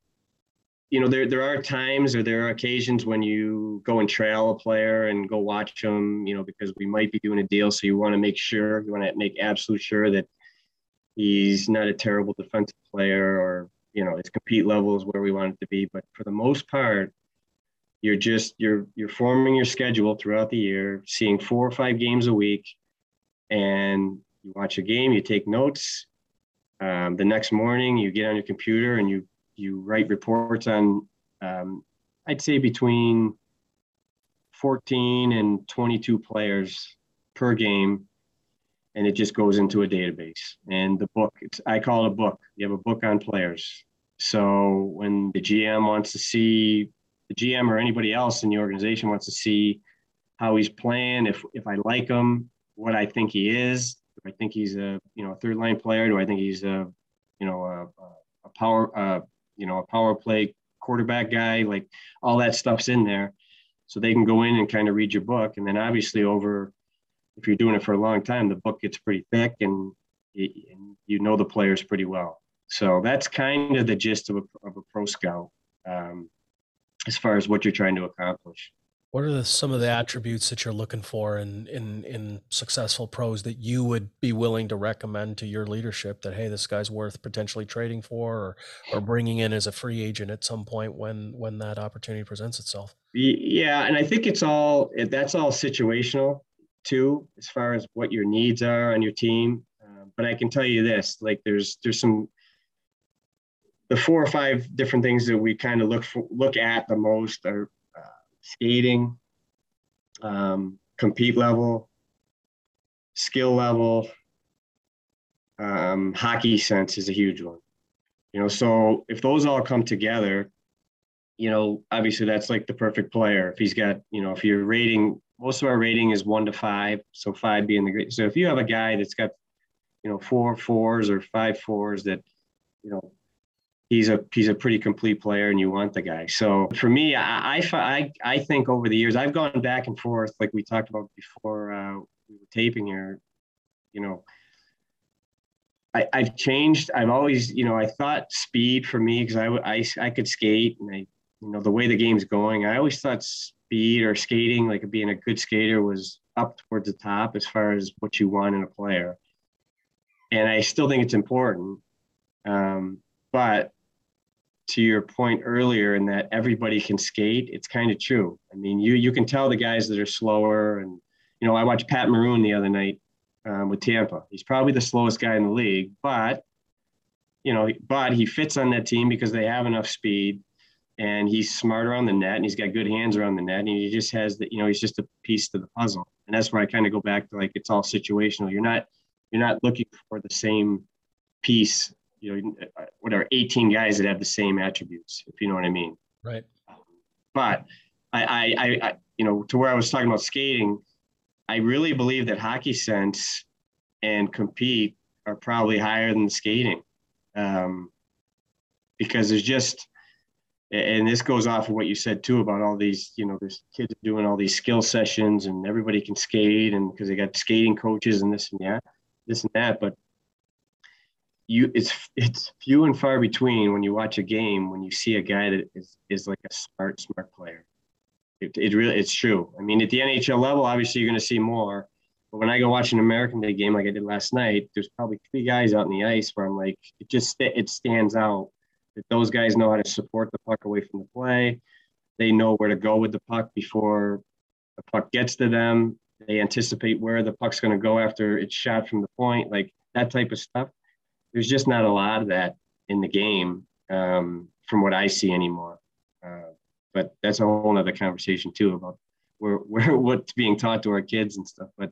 you know, there there are times or there are occasions when you go and trail a player and go watch them, you know, because we might be doing a deal. So you want to make sure, you want to make absolute sure that he's not a terrible defensive player or you know, his compete level is where we want it to be. But for the most part, you're just you're you're forming your schedule throughout the year, seeing four or five games a week, and you watch a game, you take notes. Um, the next morning, you get on your computer and you you write reports on. Um, I'd say between 14 and 22 players per game and it just goes into a database. And the book, it's, I call it a book. You have a book on players. So when the GM wants to see the GM or anybody else in the organization wants to see how he's playing, if if I like him, what I think he is, do I think he's a you know a third line player? Do I think he's a you know a, a power uh, you know a power play quarterback guy? Like all that stuff's in there, so they can go in and kind of read your book, and then obviously over if you're doing it for a long time, the book gets pretty thick and, you know the players pretty well. So that's kind of the gist of a, of a pro scout um, as far as what you're trying to accomplish. What are the, some of the attributes that you're looking for in, in in successful pros that you would be willing to recommend to your leadership that hey, this guy's worth potentially trading for or or bringing in as a free agent at some point when when that opportunity presents itself? Yeah, and I think it's all that's all situational too, as far as what your needs are on your team. Uh, but I can tell you this: like there's there's some the four or five different things that we kind of look for, look at the most are skating, um, compete level, skill level, um, hockey sense is a huge one. You know, so if those all come together, you know, obviously that's like the perfect player. If he's got, you know, if you're rating, most of our rating is one to five, so five being the great. So if you have a guy that's got, you know, four fours or five fours that, you know, he's a he's a pretty complete player and you want the guy. So for me, I I I think over the years I've gone back and forth like we talked about before uh, we were taping here. You know, I, I've changed. I've always you know I thought speed for me because I, I I could skate and I you know the way the game's going. I always thought speed or skating like being a good skater was up towards the top as far as what you want in a player. And I still think it's important. Um, but to your point earlier in that everybody can skate, it's kind of true. I mean, you you can tell the guys that are slower, and you know, I watched Pat Maroon the other night um, with Tampa. He's probably the slowest guy in the league, but you know, but he fits on that team because they have enough speed, and he's smart around the net, and he's got good hands around the net, and he just has the you know, he's just a piece to the puzzle, and that's where I kind of go back to like it's all situational. You're not you're not looking for the same piece you know, whatever, 18 guys that have the same attributes, if you know what I mean. Right. But I, I, I, you know, to where I was talking about skating, I really believe that hockey sense and compete are probably higher than skating. Um, because there's just, and this goes off of what you said too about all these, you know, there's kids doing all these skill sessions and everybody can skate and because they got skating coaches and this and that, this and that. But you it's it's few and far between when you watch a game when you see a guy that is is like a smart smart player. It, it really it's true. I mean, at the NHL level, obviously you're going to see more. But when I go watch an American League game like I did last night, there's probably three guys out in the ice where I'm like, it just it stands out that those guys know how to support the puck away from the play. They know where to go with the puck before the puck gets to them. They anticipate where the puck's going to go after it's shot from the point, like that type of stuff there's just not a lot of that in the game um, from what I see anymore. Uh, but that's a whole other conversation too about where, where what's being taught to our kids and stuff. But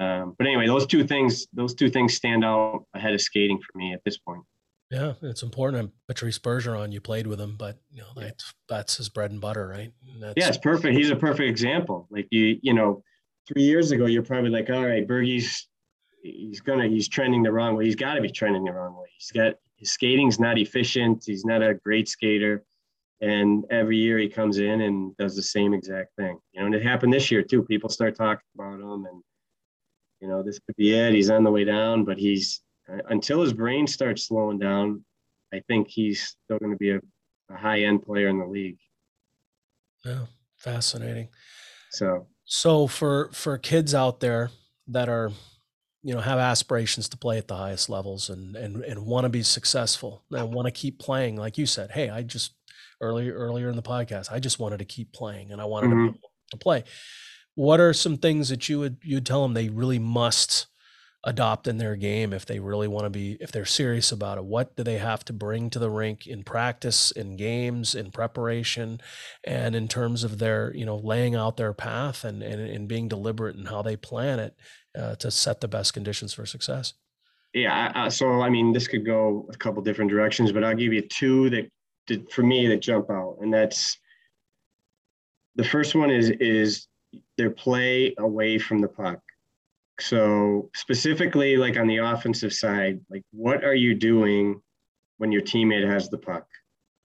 um, but anyway, those two things those two things stand out ahead of skating for me at this point. Yeah, it's important. Patrice Bergeron, you played with him, but you know that's that's his bread and butter, right? And yeah, it's perfect. He's a perfect example. Like you, you know, three years ago, you're probably like, all right, Bergie's he's gonna he's trending the wrong way. He's got to be trending the wrong way. He's got his skating's not efficient. He's not a great skater, and every year he comes in and does the same exact thing. You know, and it happened this year too. People start talking about him, and you know this could be it. He's on the way down, but he's uh, until his brain starts slowing down. I think he's still going to be a, a high end player in the league. Yeah, fascinating. So, so for for kids out there that are you know have aspirations to play at the highest levels and and and want to be successful. And want to keep playing. Like you said hey i just earlier earlier in the podcast i just wanted to keep playing and i wanted mm-hmm. to, to play. What are some things that you would you would tell them they really must adopt in their game if they really want to be if they're serious about it what do they have to bring to the rink in practice in games in preparation and in terms of their you know laying out their path and and, and being deliberate in how they plan it uh, to set the best conditions for success? Yeah, so I mean, this could go a couple different directions, but I'll give you two that did for me that jump out, and that's the first one is is their play away from the puck. So specifically, like on the offensive side, like what are you doing when your teammate has the puck?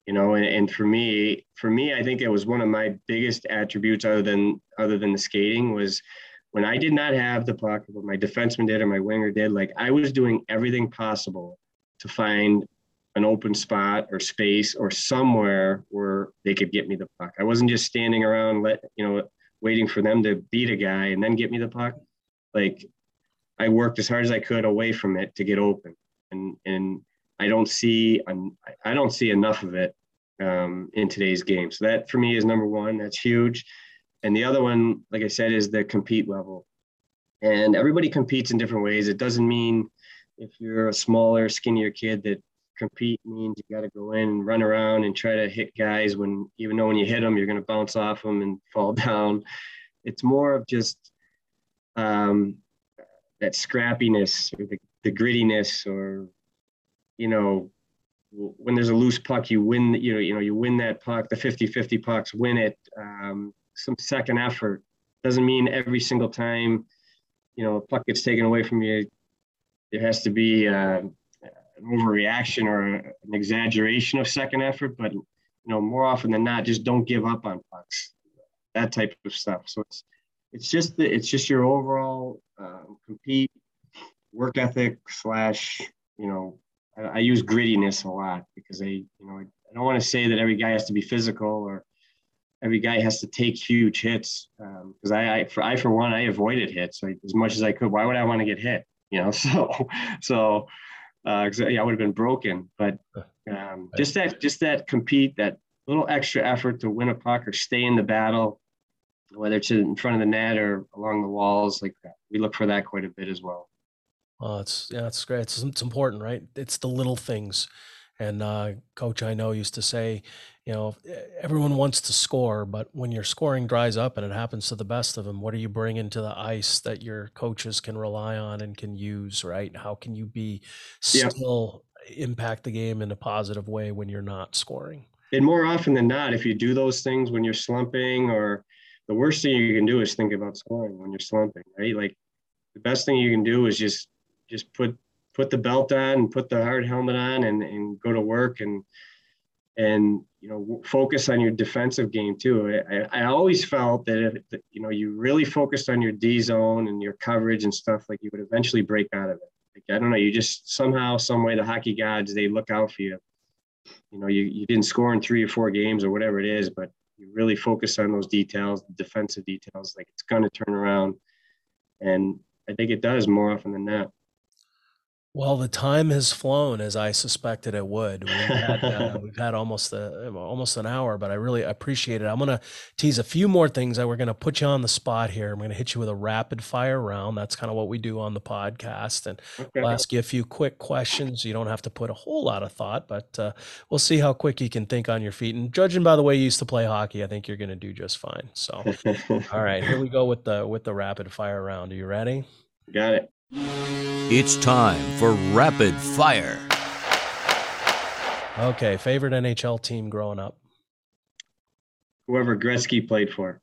You know, and, and for me, for me, I think it was one of my biggest attributes, other than other than the skating, was when I did not have the puck, what my defenseman did or my winger did, like I was doing everything possible to find an open spot or space or somewhere where they could get me the puck. I wasn't just standing around let you know waiting for them to beat a guy and then get me the puck. Like I worked as hard as I could away from it to get open, and and I don't see I don't see enough of it um, in today's game. So that for me is number one. That's huge. And the other one, like I said, is the compete level. And everybody competes in different ways. It doesn't mean if you're a smaller, skinnier kid that compete means you got to go in and run around and try to hit guys when even though when you hit them you're going to bounce off them and fall down it's more of just um, that scrappiness or the, the grittiness or you know when there's a loose puck you win you know you know you win that puck the 50-50 pucks win it um, some second effort doesn't mean every single time you know a puck gets taken away from you there has to be uh, an overreaction or an exaggeration of second effort, but you know, more often than not, just don't give up on pucks, that type of stuff. So it's it's just the, it's just your overall um, compete work ethic slash you know I, I, use grittiness a lot because I you know I, I don't want to say that every guy has to be physical or every guy has to take huge hits because um, I, I for I for one I avoided hits like, as much as I could. Why would I want to get hit? You know, so so uh, yeah, I would have been broken. But um, just that, just that compete, that little extra effort to win a puck or stay in the battle, whether it's in front of the net or along the walls, like that. We look for that quite a bit as well. Oh, it's yeah, it's great. It's, it's important, right? It's the little things. And uh, coach I know used to say, you know, everyone wants to score, but when your scoring dries up and it happens to the best of them, what are you bringing to the ice that your coaches can rely on and can use, right? How can you be still yeah. impact the game in a positive way when you're not scoring? And more often than not, if you do those things when you're slumping or the worst thing you can do is think about scoring when you're slumping, right? Like the best thing you can do is just just put put the belt on and put the hard helmet on and, and go to work and and you know focus on your defensive game too. I, I always felt that if you know you really focused on your D zone and your coverage and stuff, like you would eventually break out of it. Like I don't know, you just somehow, some way, the hockey gods they look out for you. You know, you, you didn't score in three or four games or whatever it is, but you really focus on those details, defensive details. Like it's going to turn around, and I think it does more often than not. Well, the time has flown as I suspected it would. We've had, uh, we've had almost a, almost an hour, but I really appreciate it. I'm going to tease a few more things that we're going to put you on the spot here. I'm going to hit you with a rapid fire round. That's kind of what we do on the podcast, and okay. we'll ask you a few quick questions. You don't have to put a whole lot of thought, but uh, we'll see how quick you can think on your feet. And judging by the way you used to play hockey, I think you're going to do just fine. So, all right, here we go with the with the rapid fire round. Are you ready? Got it. It's time for rapid fire. Okay, favorite NHL team growing up? Whoever Gretzky played for.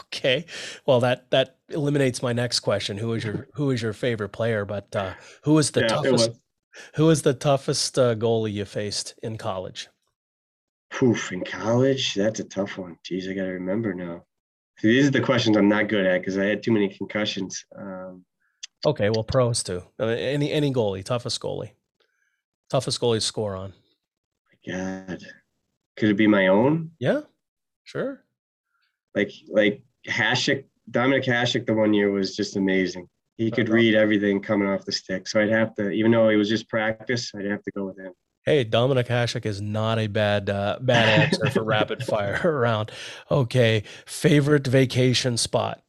Okay, well that that eliminates my next question. Who is your who is your favorite player? But uh, who is the yeah, toughest? Who is the toughest uh, goalie you faced in college? Poof, in college, that's a tough one. Geez, I got to remember now. these are the questions I'm not good at because I had too many concussions. Um, Okay, well, pros too. I mean, any any goalie, toughest goalie, toughest goalie to score on. My God, could it be my own? Yeah, sure. Like like Hasek, Dominik Hasek, the one year was just amazing. He could read everything coming off the stick. So I'd have to, even though it was just practice, I'd have to go with him. Hey, Dominik Hasek is not a bad uh, bad answer for rapid fire around. Okay, favorite vacation spot.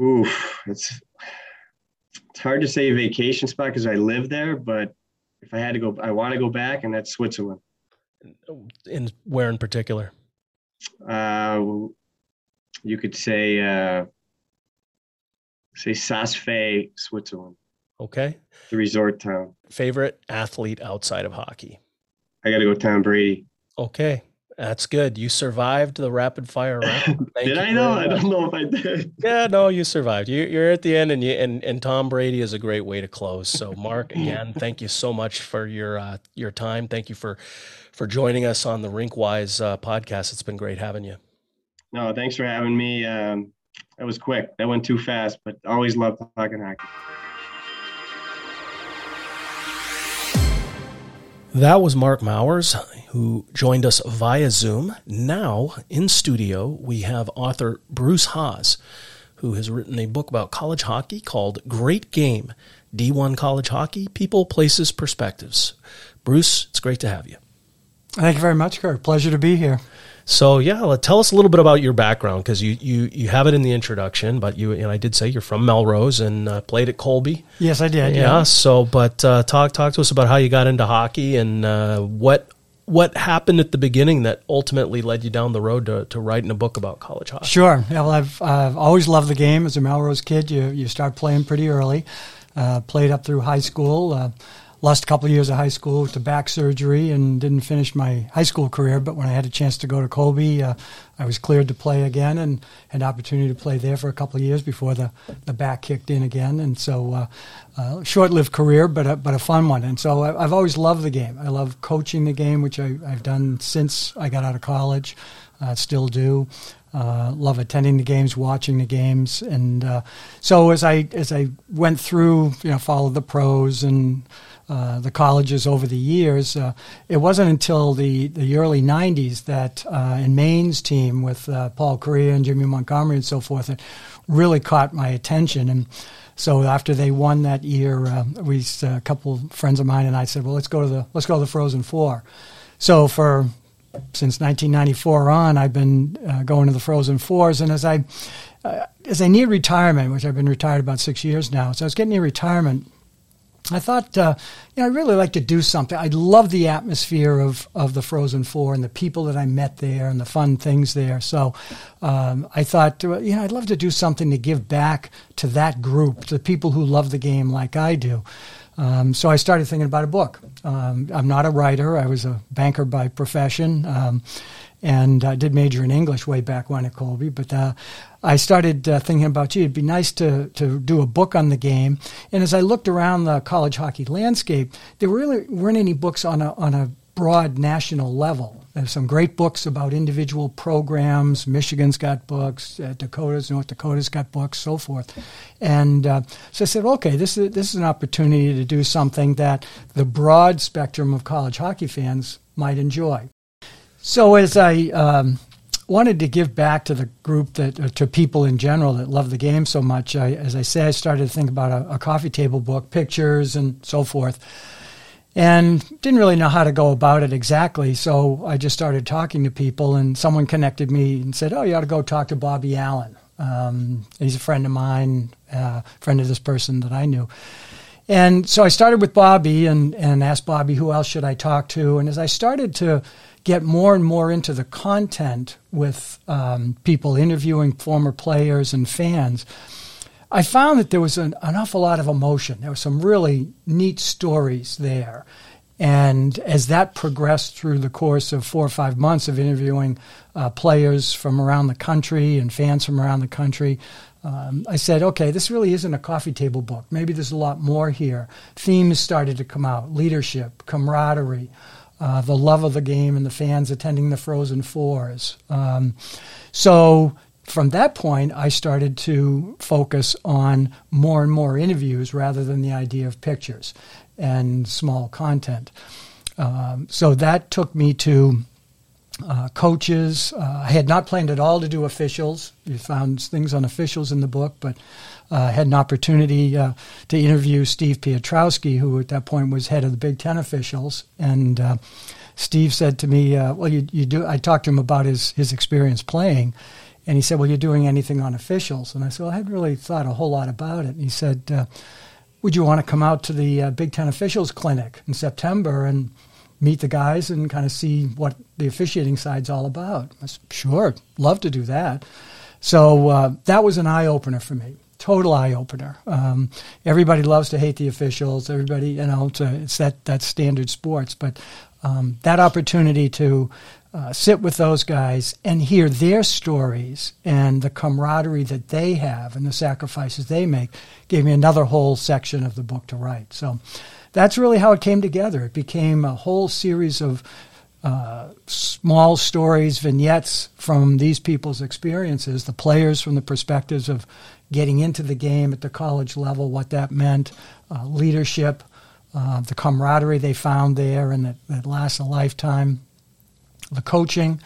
Ooh, it's it's hard to say vacation spot because I live there, but if I had to go, I want to go back, and that's Switzerland. In where in particular? Uh, you could say uh, say Saas-Fee, Switzerland. Okay. The resort town. Favorite athlete outside of hockey? I got to go Tom Brady. Okay. That's good. You survived the rapid fire round. did I know? I don't know if I did. Yeah, no, you survived. You, you're at the end, and you and, and Tom Brady is a great way to close. So, Mark, again, thank you so much for your uh, your time. Thank you for for joining us on the Rinkwise uh, podcast. It's been great having you. No, thanks for having me. Um, that was quick. That went too fast, but always love talking hockey. That was Mark Mowers, who joined us via Zoom. Now, in studio, we have author Bruce Haas, who has written a book about college hockey called Great Game D1 College Hockey People, Places, Perspectives. Bruce, it's great to have you. Thank you very much, Kirk. Pleasure to be here. So yeah, tell us a little bit about your background because you, you you have it in the introduction, but you and I did say you're from Melrose and uh, played at Colby. Yes, I did. Yeah. yeah. So, but uh, talk talk to us about how you got into hockey and uh, what what happened at the beginning that ultimately led you down the road to, to writing a book about college hockey. Sure. Well, I've I've always loved the game as a Melrose kid. You you start playing pretty early. Uh, played up through high school uh, lost a couple of years of high school to back surgery and didn't finish my high school career. But when I had a chance to go to Colby, uh, I was cleared to play again and had an opportunity to play there for a couple of years before the, the back kicked in again. And so, uh, uh, short-lived career, but a, but a fun one. And so, I, have always loved the game. I love coaching the game, which I, have done since I got out of college. Still do. Uh, love attending the games, watching the games, and uh, so as I as I went through, you know, followed the pros and uh, the colleges over the years. Uh, it wasn't until the, the early 90s that uh, in Maine's team with uh, Paul Kariya and Jimmy Montgomery and so forth, it really caught my attention. And so after they won that year, uh, we a couple friends of mine and I said, well, let's go to the let's go to the Frozen Four. So for since 1994 on, I've been uh, going to the Frozen Fours, and as I uh, as I near retirement, which I've been retired about six years now, so I was getting near retirement. I thought, uh, you know, I'd really like to do something. I love the atmosphere of, of the Frozen Four and the people that I met there and the fun things there. So um, I thought, uh, you know, I'd love to do something to give back to that group, to the people who love the game like I do. Um, so I started thinking about a book. Um, I'm not a writer. I was a banker by profession. Um, and I did major in English way back when at Colby. But uh, I started uh, thinking about, gee, it'd be nice to, to do a book on the game. And as I looked around the college hockey landscape, there really weren't any books on a, on a broad national level. There's some great books about individual programs. Michigan's got books, uh, Dakota's, North Dakota's got books, so forth. And uh, so I said, okay, this is this is an opportunity to do something that the broad spectrum of college hockey fans might enjoy. So as I um, wanted to give back to the group that uh, to people in general that love the game so much, I, as I say, I started to think about a, a coffee table book, pictures and so forth, and didn't really know how to go about it exactly. So I just started talking to people, and someone connected me and said, "Oh, you ought to go talk to Bobby Allen. Um, he's a friend of mine, uh, friend of this person that I knew." And so I started with Bobby and, and asked Bobby who else should I talk to. And as I started to get more and more into the content with um, people interviewing former players and fans, I found that there was an, an awful lot of emotion. There were some really neat stories there. And as that progressed through the course of four or five months of interviewing uh, players from around the country and fans from around the country, um, I said, okay, this really isn't a coffee table book. Maybe there's a lot more here. Themes started to come out leadership, camaraderie, uh, the love of the game and the fans attending the Frozen Fours. Um, so from that point, I started to focus on more and more interviews rather than the idea of pictures and small content. Um, so that took me to uh, coaches. Uh, I had not planned at all to do officials. You found things on officials in the book, but uh, had an opportunity uh, to interview Steve Piotrowski, who at that point was head of the Big Ten officials, and uh, Steve said to me, uh, "Well, you, you do." I talked to him about his his experience playing, and he said, "Well, you're doing anything on officials?" And I said, "Well, I hadn't really thought a whole lot about it." And he said, "Would you want to come out to the Big Ten officials clinic in September and?" Meet the guys and kind of see what the officiating side's all about. Said, sure, love to do that. So uh, that was an eye opener for me total eye opener. Um, everybody loves to hate the officials. Everybody, you know, it's, a, it's that that standard sports. But um, that opportunity to uh, sit with those guys and hear their stories and the camaraderie that they have and the sacrifices they make gave me another whole section of the book to write. So that's really how it came together. It became a whole series of uh, small stories, vignettes from these people's experiences, the players from the perspectives of getting into the game at the college level, what that meant, uh, leadership, uh, the camaraderie they found there, and that, that lasts a lifetime. The coaching,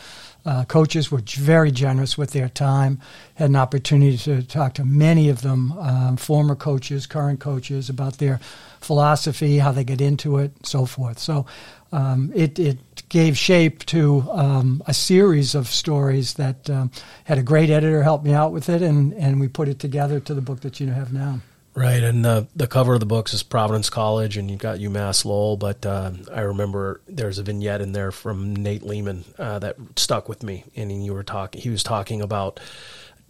uh, coaches were very generous with their time. Had an opportunity to talk to many of them, um, former coaches, current coaches, about their philosophy, how they get into it, and so forth. So um, it, it gave shape to um, a series of stories that um, had a great editor help me out with it, and, and we put it together to the book that you have now. Right, and the the cover of the books is Providence College, and you've got UMass Lowell. But uh, I remember there's a vignette in there from Nate Leaman uh, that stuck with me, and you were talking. He was talking about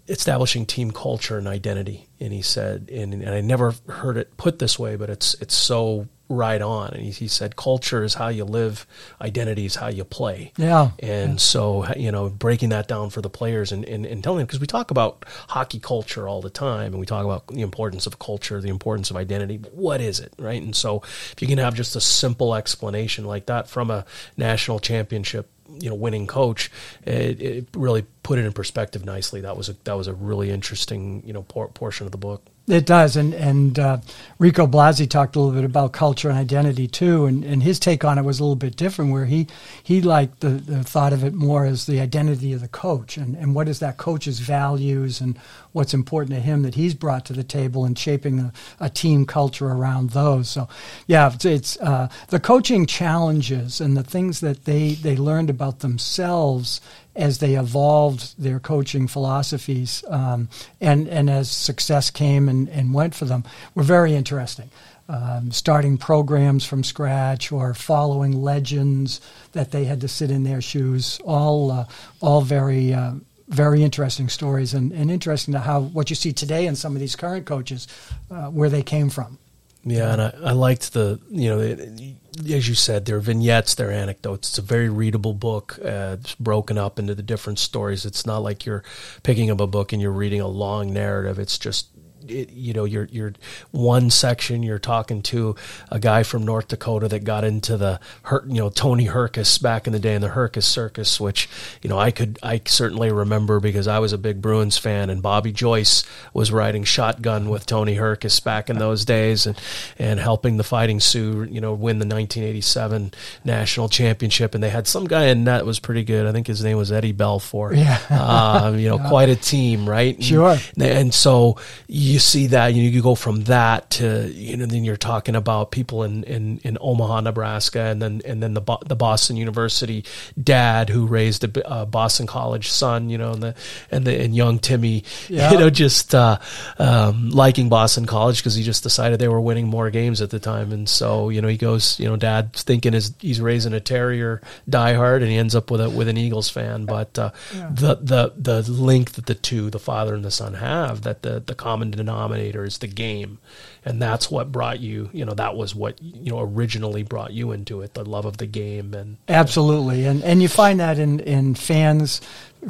establishing team culture and identity, and he said, and, and I never heard it put this way, but it's it's so right on. And he, he, said, culture is how you live, identity is how you play. Yeah. And yeah. so, you know, breaking that down for the players and, and, and telling them, because we talk about hockey culture all the time and we talk about the importance of culture, the importance of identity. What is it, right? And so, if you can have just a simple explanation like that from a national championship you know winning coach it, it, really put it in perspective nicely that was a that was a really interesting you know por- portion of the book it does, and and uh, Rico Blasi talked a little bit about culture and identity too, and, and his take on it was a little bit different, where he he liked the, the thought of it more as the identity of the coach, and, and what is that coach's values, and what's important to him that he's brought to the table, and shaping a, a team culture around those. So, yeah, it's, it's uh, the coaching challenges and the things that they they learned about themselves as they evolved their coaching philosophies um, and, and as success came and, and went for them were very interesting. Um, starting programs from scratch or following legends that they had to sit in their shoes, all, uh, all very, uh, very interesting stories and, and interesting to how what you see today in some of these current coaches, uh, where they came from. Yeah, and I, I liked the you know as you said, they're vignettes, they're anecdotes. It's a very readable book. Uh, it's broken up into the different stories. It's not like you're picking up a book and you're reading a long narrative. It's just it, you know, you're you're one section you're talking to a guy from North Dakota that got into the you know Tony Hrkac back in the day in the Hrkac Circus, which you know I could I certainly remember because I was a big Bruins fan and Bobby Joyce was riding shotgun with Tony Hrkac back in those days and and helping the Fighting Sioux you know win the 1987 national championship and they had some guy in that was pretty good. I think his name was Eddie Belfour. Yeah, uh, you know, yeah. quite a team, right? Sure. And, and so you see that you, know, you go from that to you know then you're talking about people in, in, in Omaha, Nebraska, and then and then the the Boston University dad who raised a uh, Boston College son, you know, and the and the and young Timmy, yeah. you know, just uh, um, liking Boston College because he just decided they were winning more games at the time, and so you know he goes, you know, dad thinking is he's raising a Terrier diehard, and he ends up with a with an Eagles fan, but uh, yeah. the the the link that the two, the father and the son, have that the the common denominator is the game. And that's what brought you you know that was what you know originally brought you into it the love of the game and absolutely. And and you find that in in fans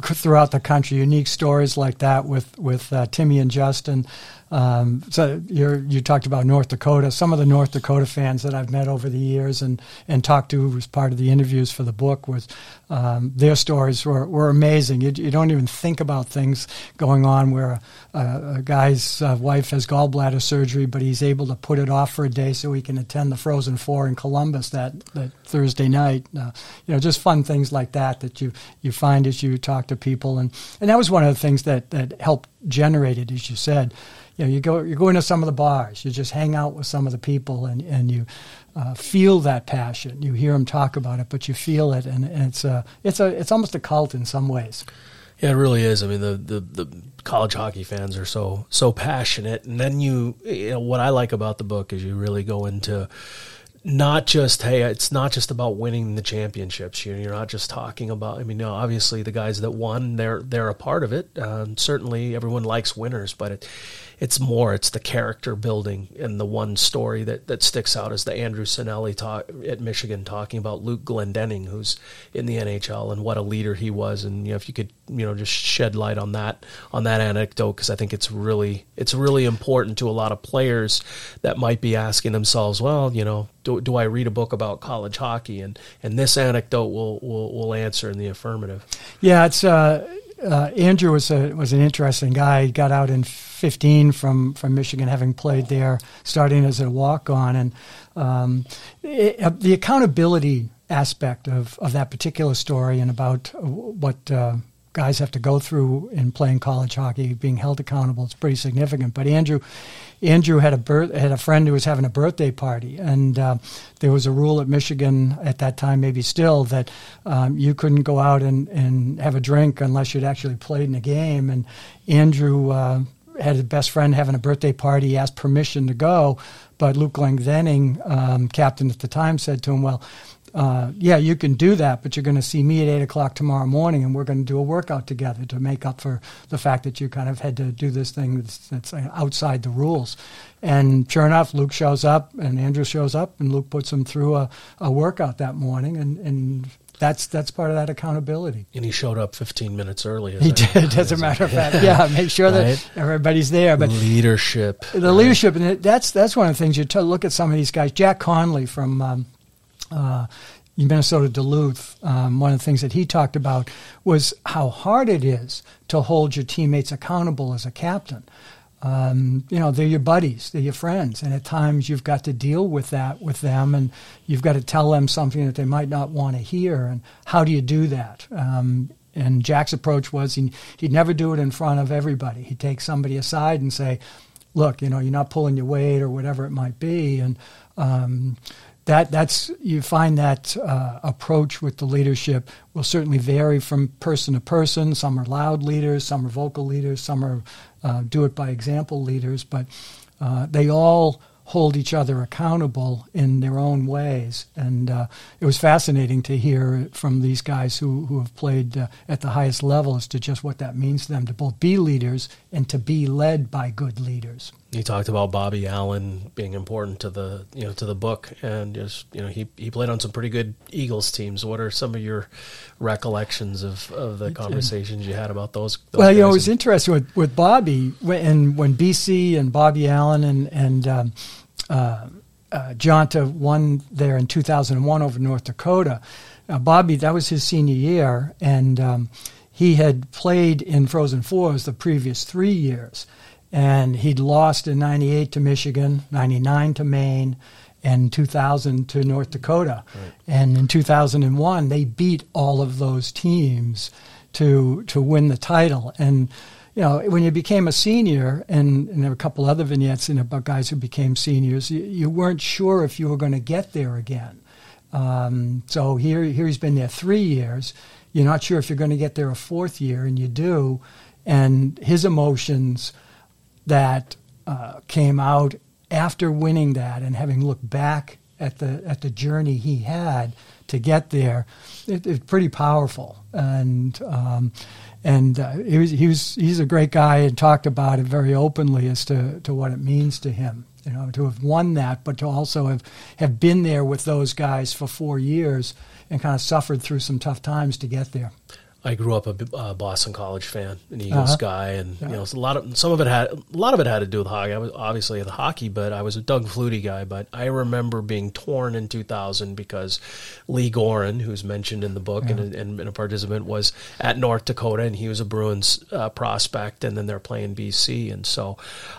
throughout the country unique stories like that with with uh, Timmy and Justin um, so you talked about North Dakota. Some of the North Dakota fans that I've met over the years and, and talked to as part of the interviews for the book was um, their stories were, were amazing. You, you, don't even think about things going on where a, a guy's uh, wife has gallbladder surgery, but he's able to put it off for a day so he can attend the Frozen Four in Columbus that, that Thursday night. Uh, you know, just fun things like that that you, you find as you talk to people. And, and that was one of the things that, that helped generate it, as you said you know, you go, you go into some of the bars, you just hang out with some of the people, and and you uh, feel that passion. You hear them talk about it, but you feel it, and, and it's a, it's a, it's almost a cult in some ways. Yeah, it really is. I mean, the, the, the college hockey fans are so so passionate, and then you, you know, what I like about the book is you really go into not just hey it's not just about winning the championships you're, you're not just talking about i mean you know, obviously the guys that won they're they're a part of it uh, certainly everyone likes winners but it it's more it's the character building and the one story that, that sticks out is the Andrew Sinelli talk at Michigan talking about Luke Glendening who's in the NHL and what a leader he was. And you know if you could you know just shed light on that on that anecdote because I think it's really it's really important to a lot of players that might be asking themselves well you know do, do I read a book about college hockey? And and this anecdote will will, will answer in the affirmative. Yeah it's uh uh, Andrew was a was an interesting guy. He got out in 15 from from Michigan, having played there, starting as a walk on, and um, it, uh, the accountability aspect of of that particular story and about what. Uh, guys have to go through in playing college hockey, being held accountable, it's pretty significant. But Andrew, Andrew had a birth, had a friend who was having a birthday party, and uh, there was a rule at Michigan at that time, maybe still, that um, you couldn't go out and, and have a drink unless you'd actually played in a game. And Andrew uh, had his best friend having a birthday party. Asked permission to go, but Luke Glendening, um, captain at the time, said to him, "Well." Uh, yeah, you can do that, but you're going to see me at eight o'clock tomorrow morning, and we're going to do a workout together to make up for the fact that you kind of had to do this thing that's, that's outside the rules. And sure enough, Luke shows up, and Andrew shows up, and Luke puts him through a, a workout that morning, and, and that's that's part of that accountability. And he showed up 15 minutes early. He did, as a matter of fact. Yeah, make sure right? that everybody's there. But leadership, the right. leadership, and that's that's one of the things you t- look at some of these guys. Jack Connolly from um, uh, Minnesota Duluth, um, one of the things that he talked about was how hard it is to hold your teammates accountable as a captain. Um, you know, they're your buddies, they're your friends, and at times you've got to deal with that with them, and you've got to tell them something that they might not want to hear. And how do you do that? Um, and Jack's approach was he, he'd never do it in front of everybody. He'd take somebody aside and say, "Look, you know, you're not pulling your weight, or whatever it might be," and um, that that's you find that uh, approach with the leadership will certainly vary from person to person. Some are loud leaders, some are vocal leaders, some are uh, do it by example leaders, but uh, they all hold each other accountable in their own ways. And uh, it was fascinating to hear from these guys who, who have played uh, at the highest level as to just what that means to them to both be leaders and to be led by good leaders. You talked about Bobby Allen being important to the you know to the book, and just you know he he played on some pretty good Eagles teams. What are some of your recollections of, of the conversations you had about those? those well, you know, it was interesting with, with Bobby when when BC and Bobby Allen and and um, uh, uh, Gionta won there in 2001 over North Dakota. Uh, Bobby, that was his senior year, and um, he had played in Frozen Fours the previous three years and he'd lost in 98 to Michigan, 99 to Maine, and 2000 to North Dakota. Right. And in 2001, they beat all of those teams to to win the title. And you know, when you became a senior, and, and there were a couple other vignettes in about guys who became seniors, you, you weren't sure if you were going to get there again. Um, so here, here he's been there three years. You're not sure if you're going to get there a fourth year, and you do. And his emotions that uh, came out after winning that and having looked back at the at the journey he had to get there, it, it's pretty powerful. And um, and uh, he was he was he's a great guy and talked about it very openly as to, to what it means to him. You know, to have won that, but to also have, have been there with those guys for four years and kind of suffered through some tough times to get there. I grew up a uh, Boston College fan, an Eagles uh-huh. guy, and yeah. you know a lot of some of it had a lot of it had to do with hockey. I was obviously the hockey, but I was a Doug Flutie guy. But I remember being torn in 2000 because Lee Goren, who's mentioned in the book yeah. and, and, and, a participant, was at North Dakota, and he was a Bruins uh, prospect, and then they're playing BC, and so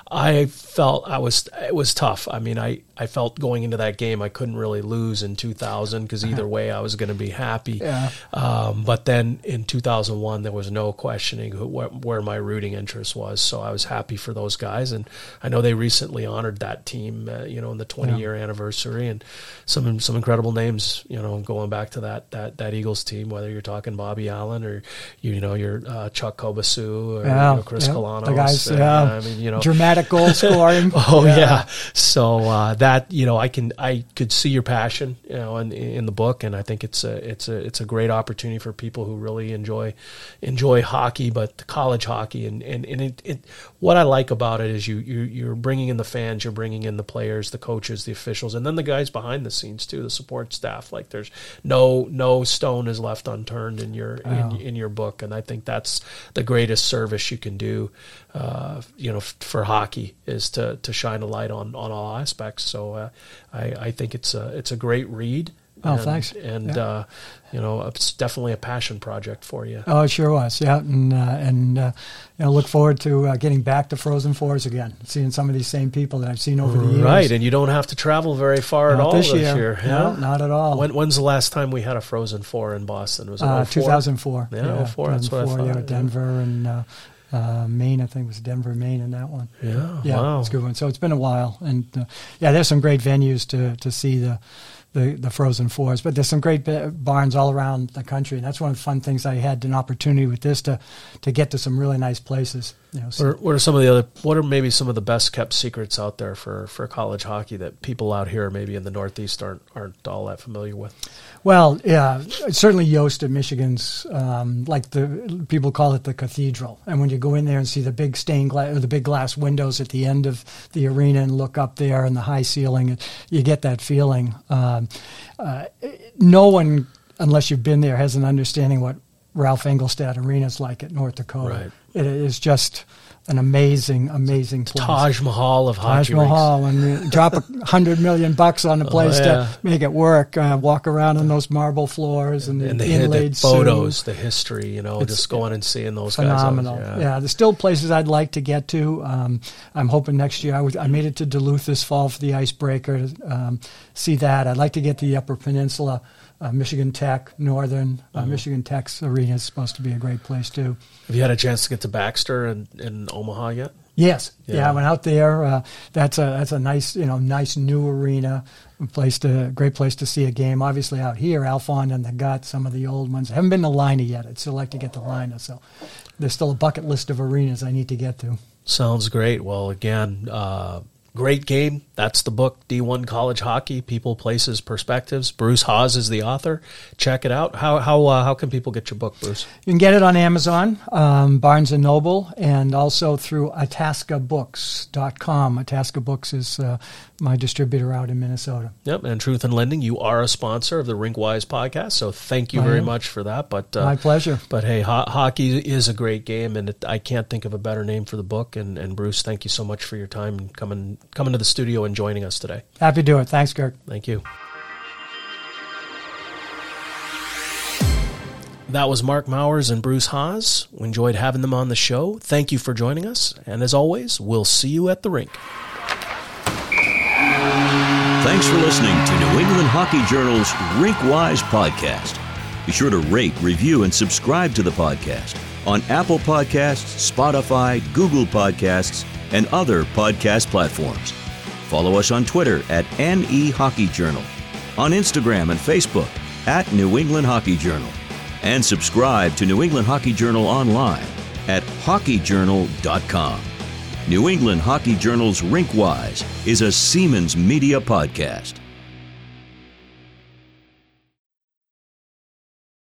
I felt I was it was tough. I mean, I I felt going into that game I couldn't really lose in 2000 because either uh-huh. way I was going to be happy. Yeah. Um, but then in 2001 there was no questioning who, wh- where my rooting interest was, so I was happy for those guys. And I know they recently honored that team, uh, you know, in the 20 yeah. year anniversary, and some some incredible names, you know, going back to that that that Eagles team. Whether you're talking Bobby Allen or you know your uh, Chuck Kobasew or yeah. you know, Chris yeah. The guys, yeah, I mean, you know, dramatic goal scoring. oh yeah. yeah. so uh, that you know I can I could see your passion you know in, in the book and I think it's a it's a it's a great opportunity for people who really enjoy enjoy hockey but college hockey and and, and it, it what I like about it is you, you you're bringing in the fans you're bringing in the players the coaches the officials and then the guys behind the scenes too the support staff like there's no no stone is left unturned in your in, in your book and I think that's the greatest service you can do uh, you know, f- for hockey is to, to shine a light on, on all aspects. So uh, I, I think it's a it's a great read. Oh, and, thanks. And Yeah. uh, you know, it's definitely a passion project for you. Oh, it sure was. Yeah, and uh, and uh, you know, look forward to uh, getting back to Frozen Fours again, seeing some of these same people that I've seen over the years. Right, and you don't have to travel very far at all this this year. year. No, yeah? not at all. When, when's the last time we had a Frozen Four in Boston? Was it uh, 2004. Yeah, 04, that's what I 2004, Yeah, thought, yeah. Denver and uh, uh, Maine. I think it was Denver, Maine, in that one. Yeah, Yeah, wow. it's a good one. So it's been a while, and uh, yeah, there's some great venues to to see the. The, the Frozen Fours, but there's some great ba- barns all around the country, and that's one of the fun things I had an opportunity with this to to get to some really nice places. You know, so- What are, what are some of the other? What are maybe some of the best kept secrets out there for, for college hockey that people out here, maybe in the Northeast, aren't aren't all that familiar with? Well, yeah, certainly Yost at Michigan's, um, like the people call it the cathedral. And when you go in there and see the big stained glass, or the big glass windows at the end of the arena, and look up there and the high ceiling, you get that feeling. Um, uh, no one, unless you've been there, has an understanding what Ralph Engelstad Arena is like at North Dakota. Right. It is just an amazing, amazing place. Taj Mahal of Taj. Mahal and drop a hundred million bucks on the place Oh, yeah. to make it work. Uh, walk around on those marble floors and, and the, inlaid photos, suit. the history, you know, It's just going and seeing those Phenomenal. guys. yeah. there's still places I'd like to get to. Um, I'm hoping next year. I, was, I made it to Duluth this fall for the icebreaker. Um, see that. I'd like to get to the Upper Peninsula. Uh, Michigan Tech, Northern uh, Mm-hmm. Michigan Tech's arena is supposed to be a great place too. Have you had a chance to get to Baxter and in Omaha yet? Yes, yeah. Yeah. I went out there. Uh, that's a that's a nice you know nice new arena, place to great place to see a game. Obviously out here, Alfond and the Gut, some of the old ones. I haven't been to Lynah yet. I'd still like to get to Lynah, so there's still a bucket list of arenas I need to get to. Sounds great. Well, again, uh, great game. That's the book, D1 College Hockey: People, Places, Perspectives. Bruce Haas is the author. Check it out. How how uh, how can people get your book, Bruce? You can get it on Amazon, um, Barnes and Noble, and also through ItascaBooks.com. Itasca Books is uh, my distributor out in Minnesota. Yep, and Truth in Lending, you are a sponsor of the Rinkwise podcast, so thank you I very much for that. But uh, My pleasure. But hey, ho- hockey is a great game, and it, I can't think of a better name for the book. And, and Bruce, thank you so much for your time and coming coming to the studio and joining us today. Happy to do it. Thanks, Kirk. Thank you. That was Mark Mowers and Bruce Haas. We enjoyed having them on the show. Thank you for joining us. And as always, we'll see you at the rink. Thanks for listening to New England Hockey Journal's Rinkwise podcast. Be sure to rate, review, and subscribe to the podcast on Apple Podcasts, Spotify, Google Podcasts, and other podcast platforms. Follow us on Twitter at NE Hockey Journal, on Instagram and Facebook at New England Hockey Journal, and subscribe to New England Hockey Journal online at hockeyjournal.com. New England Hockey Journal's Rinkwise is a Siemens Media podcast.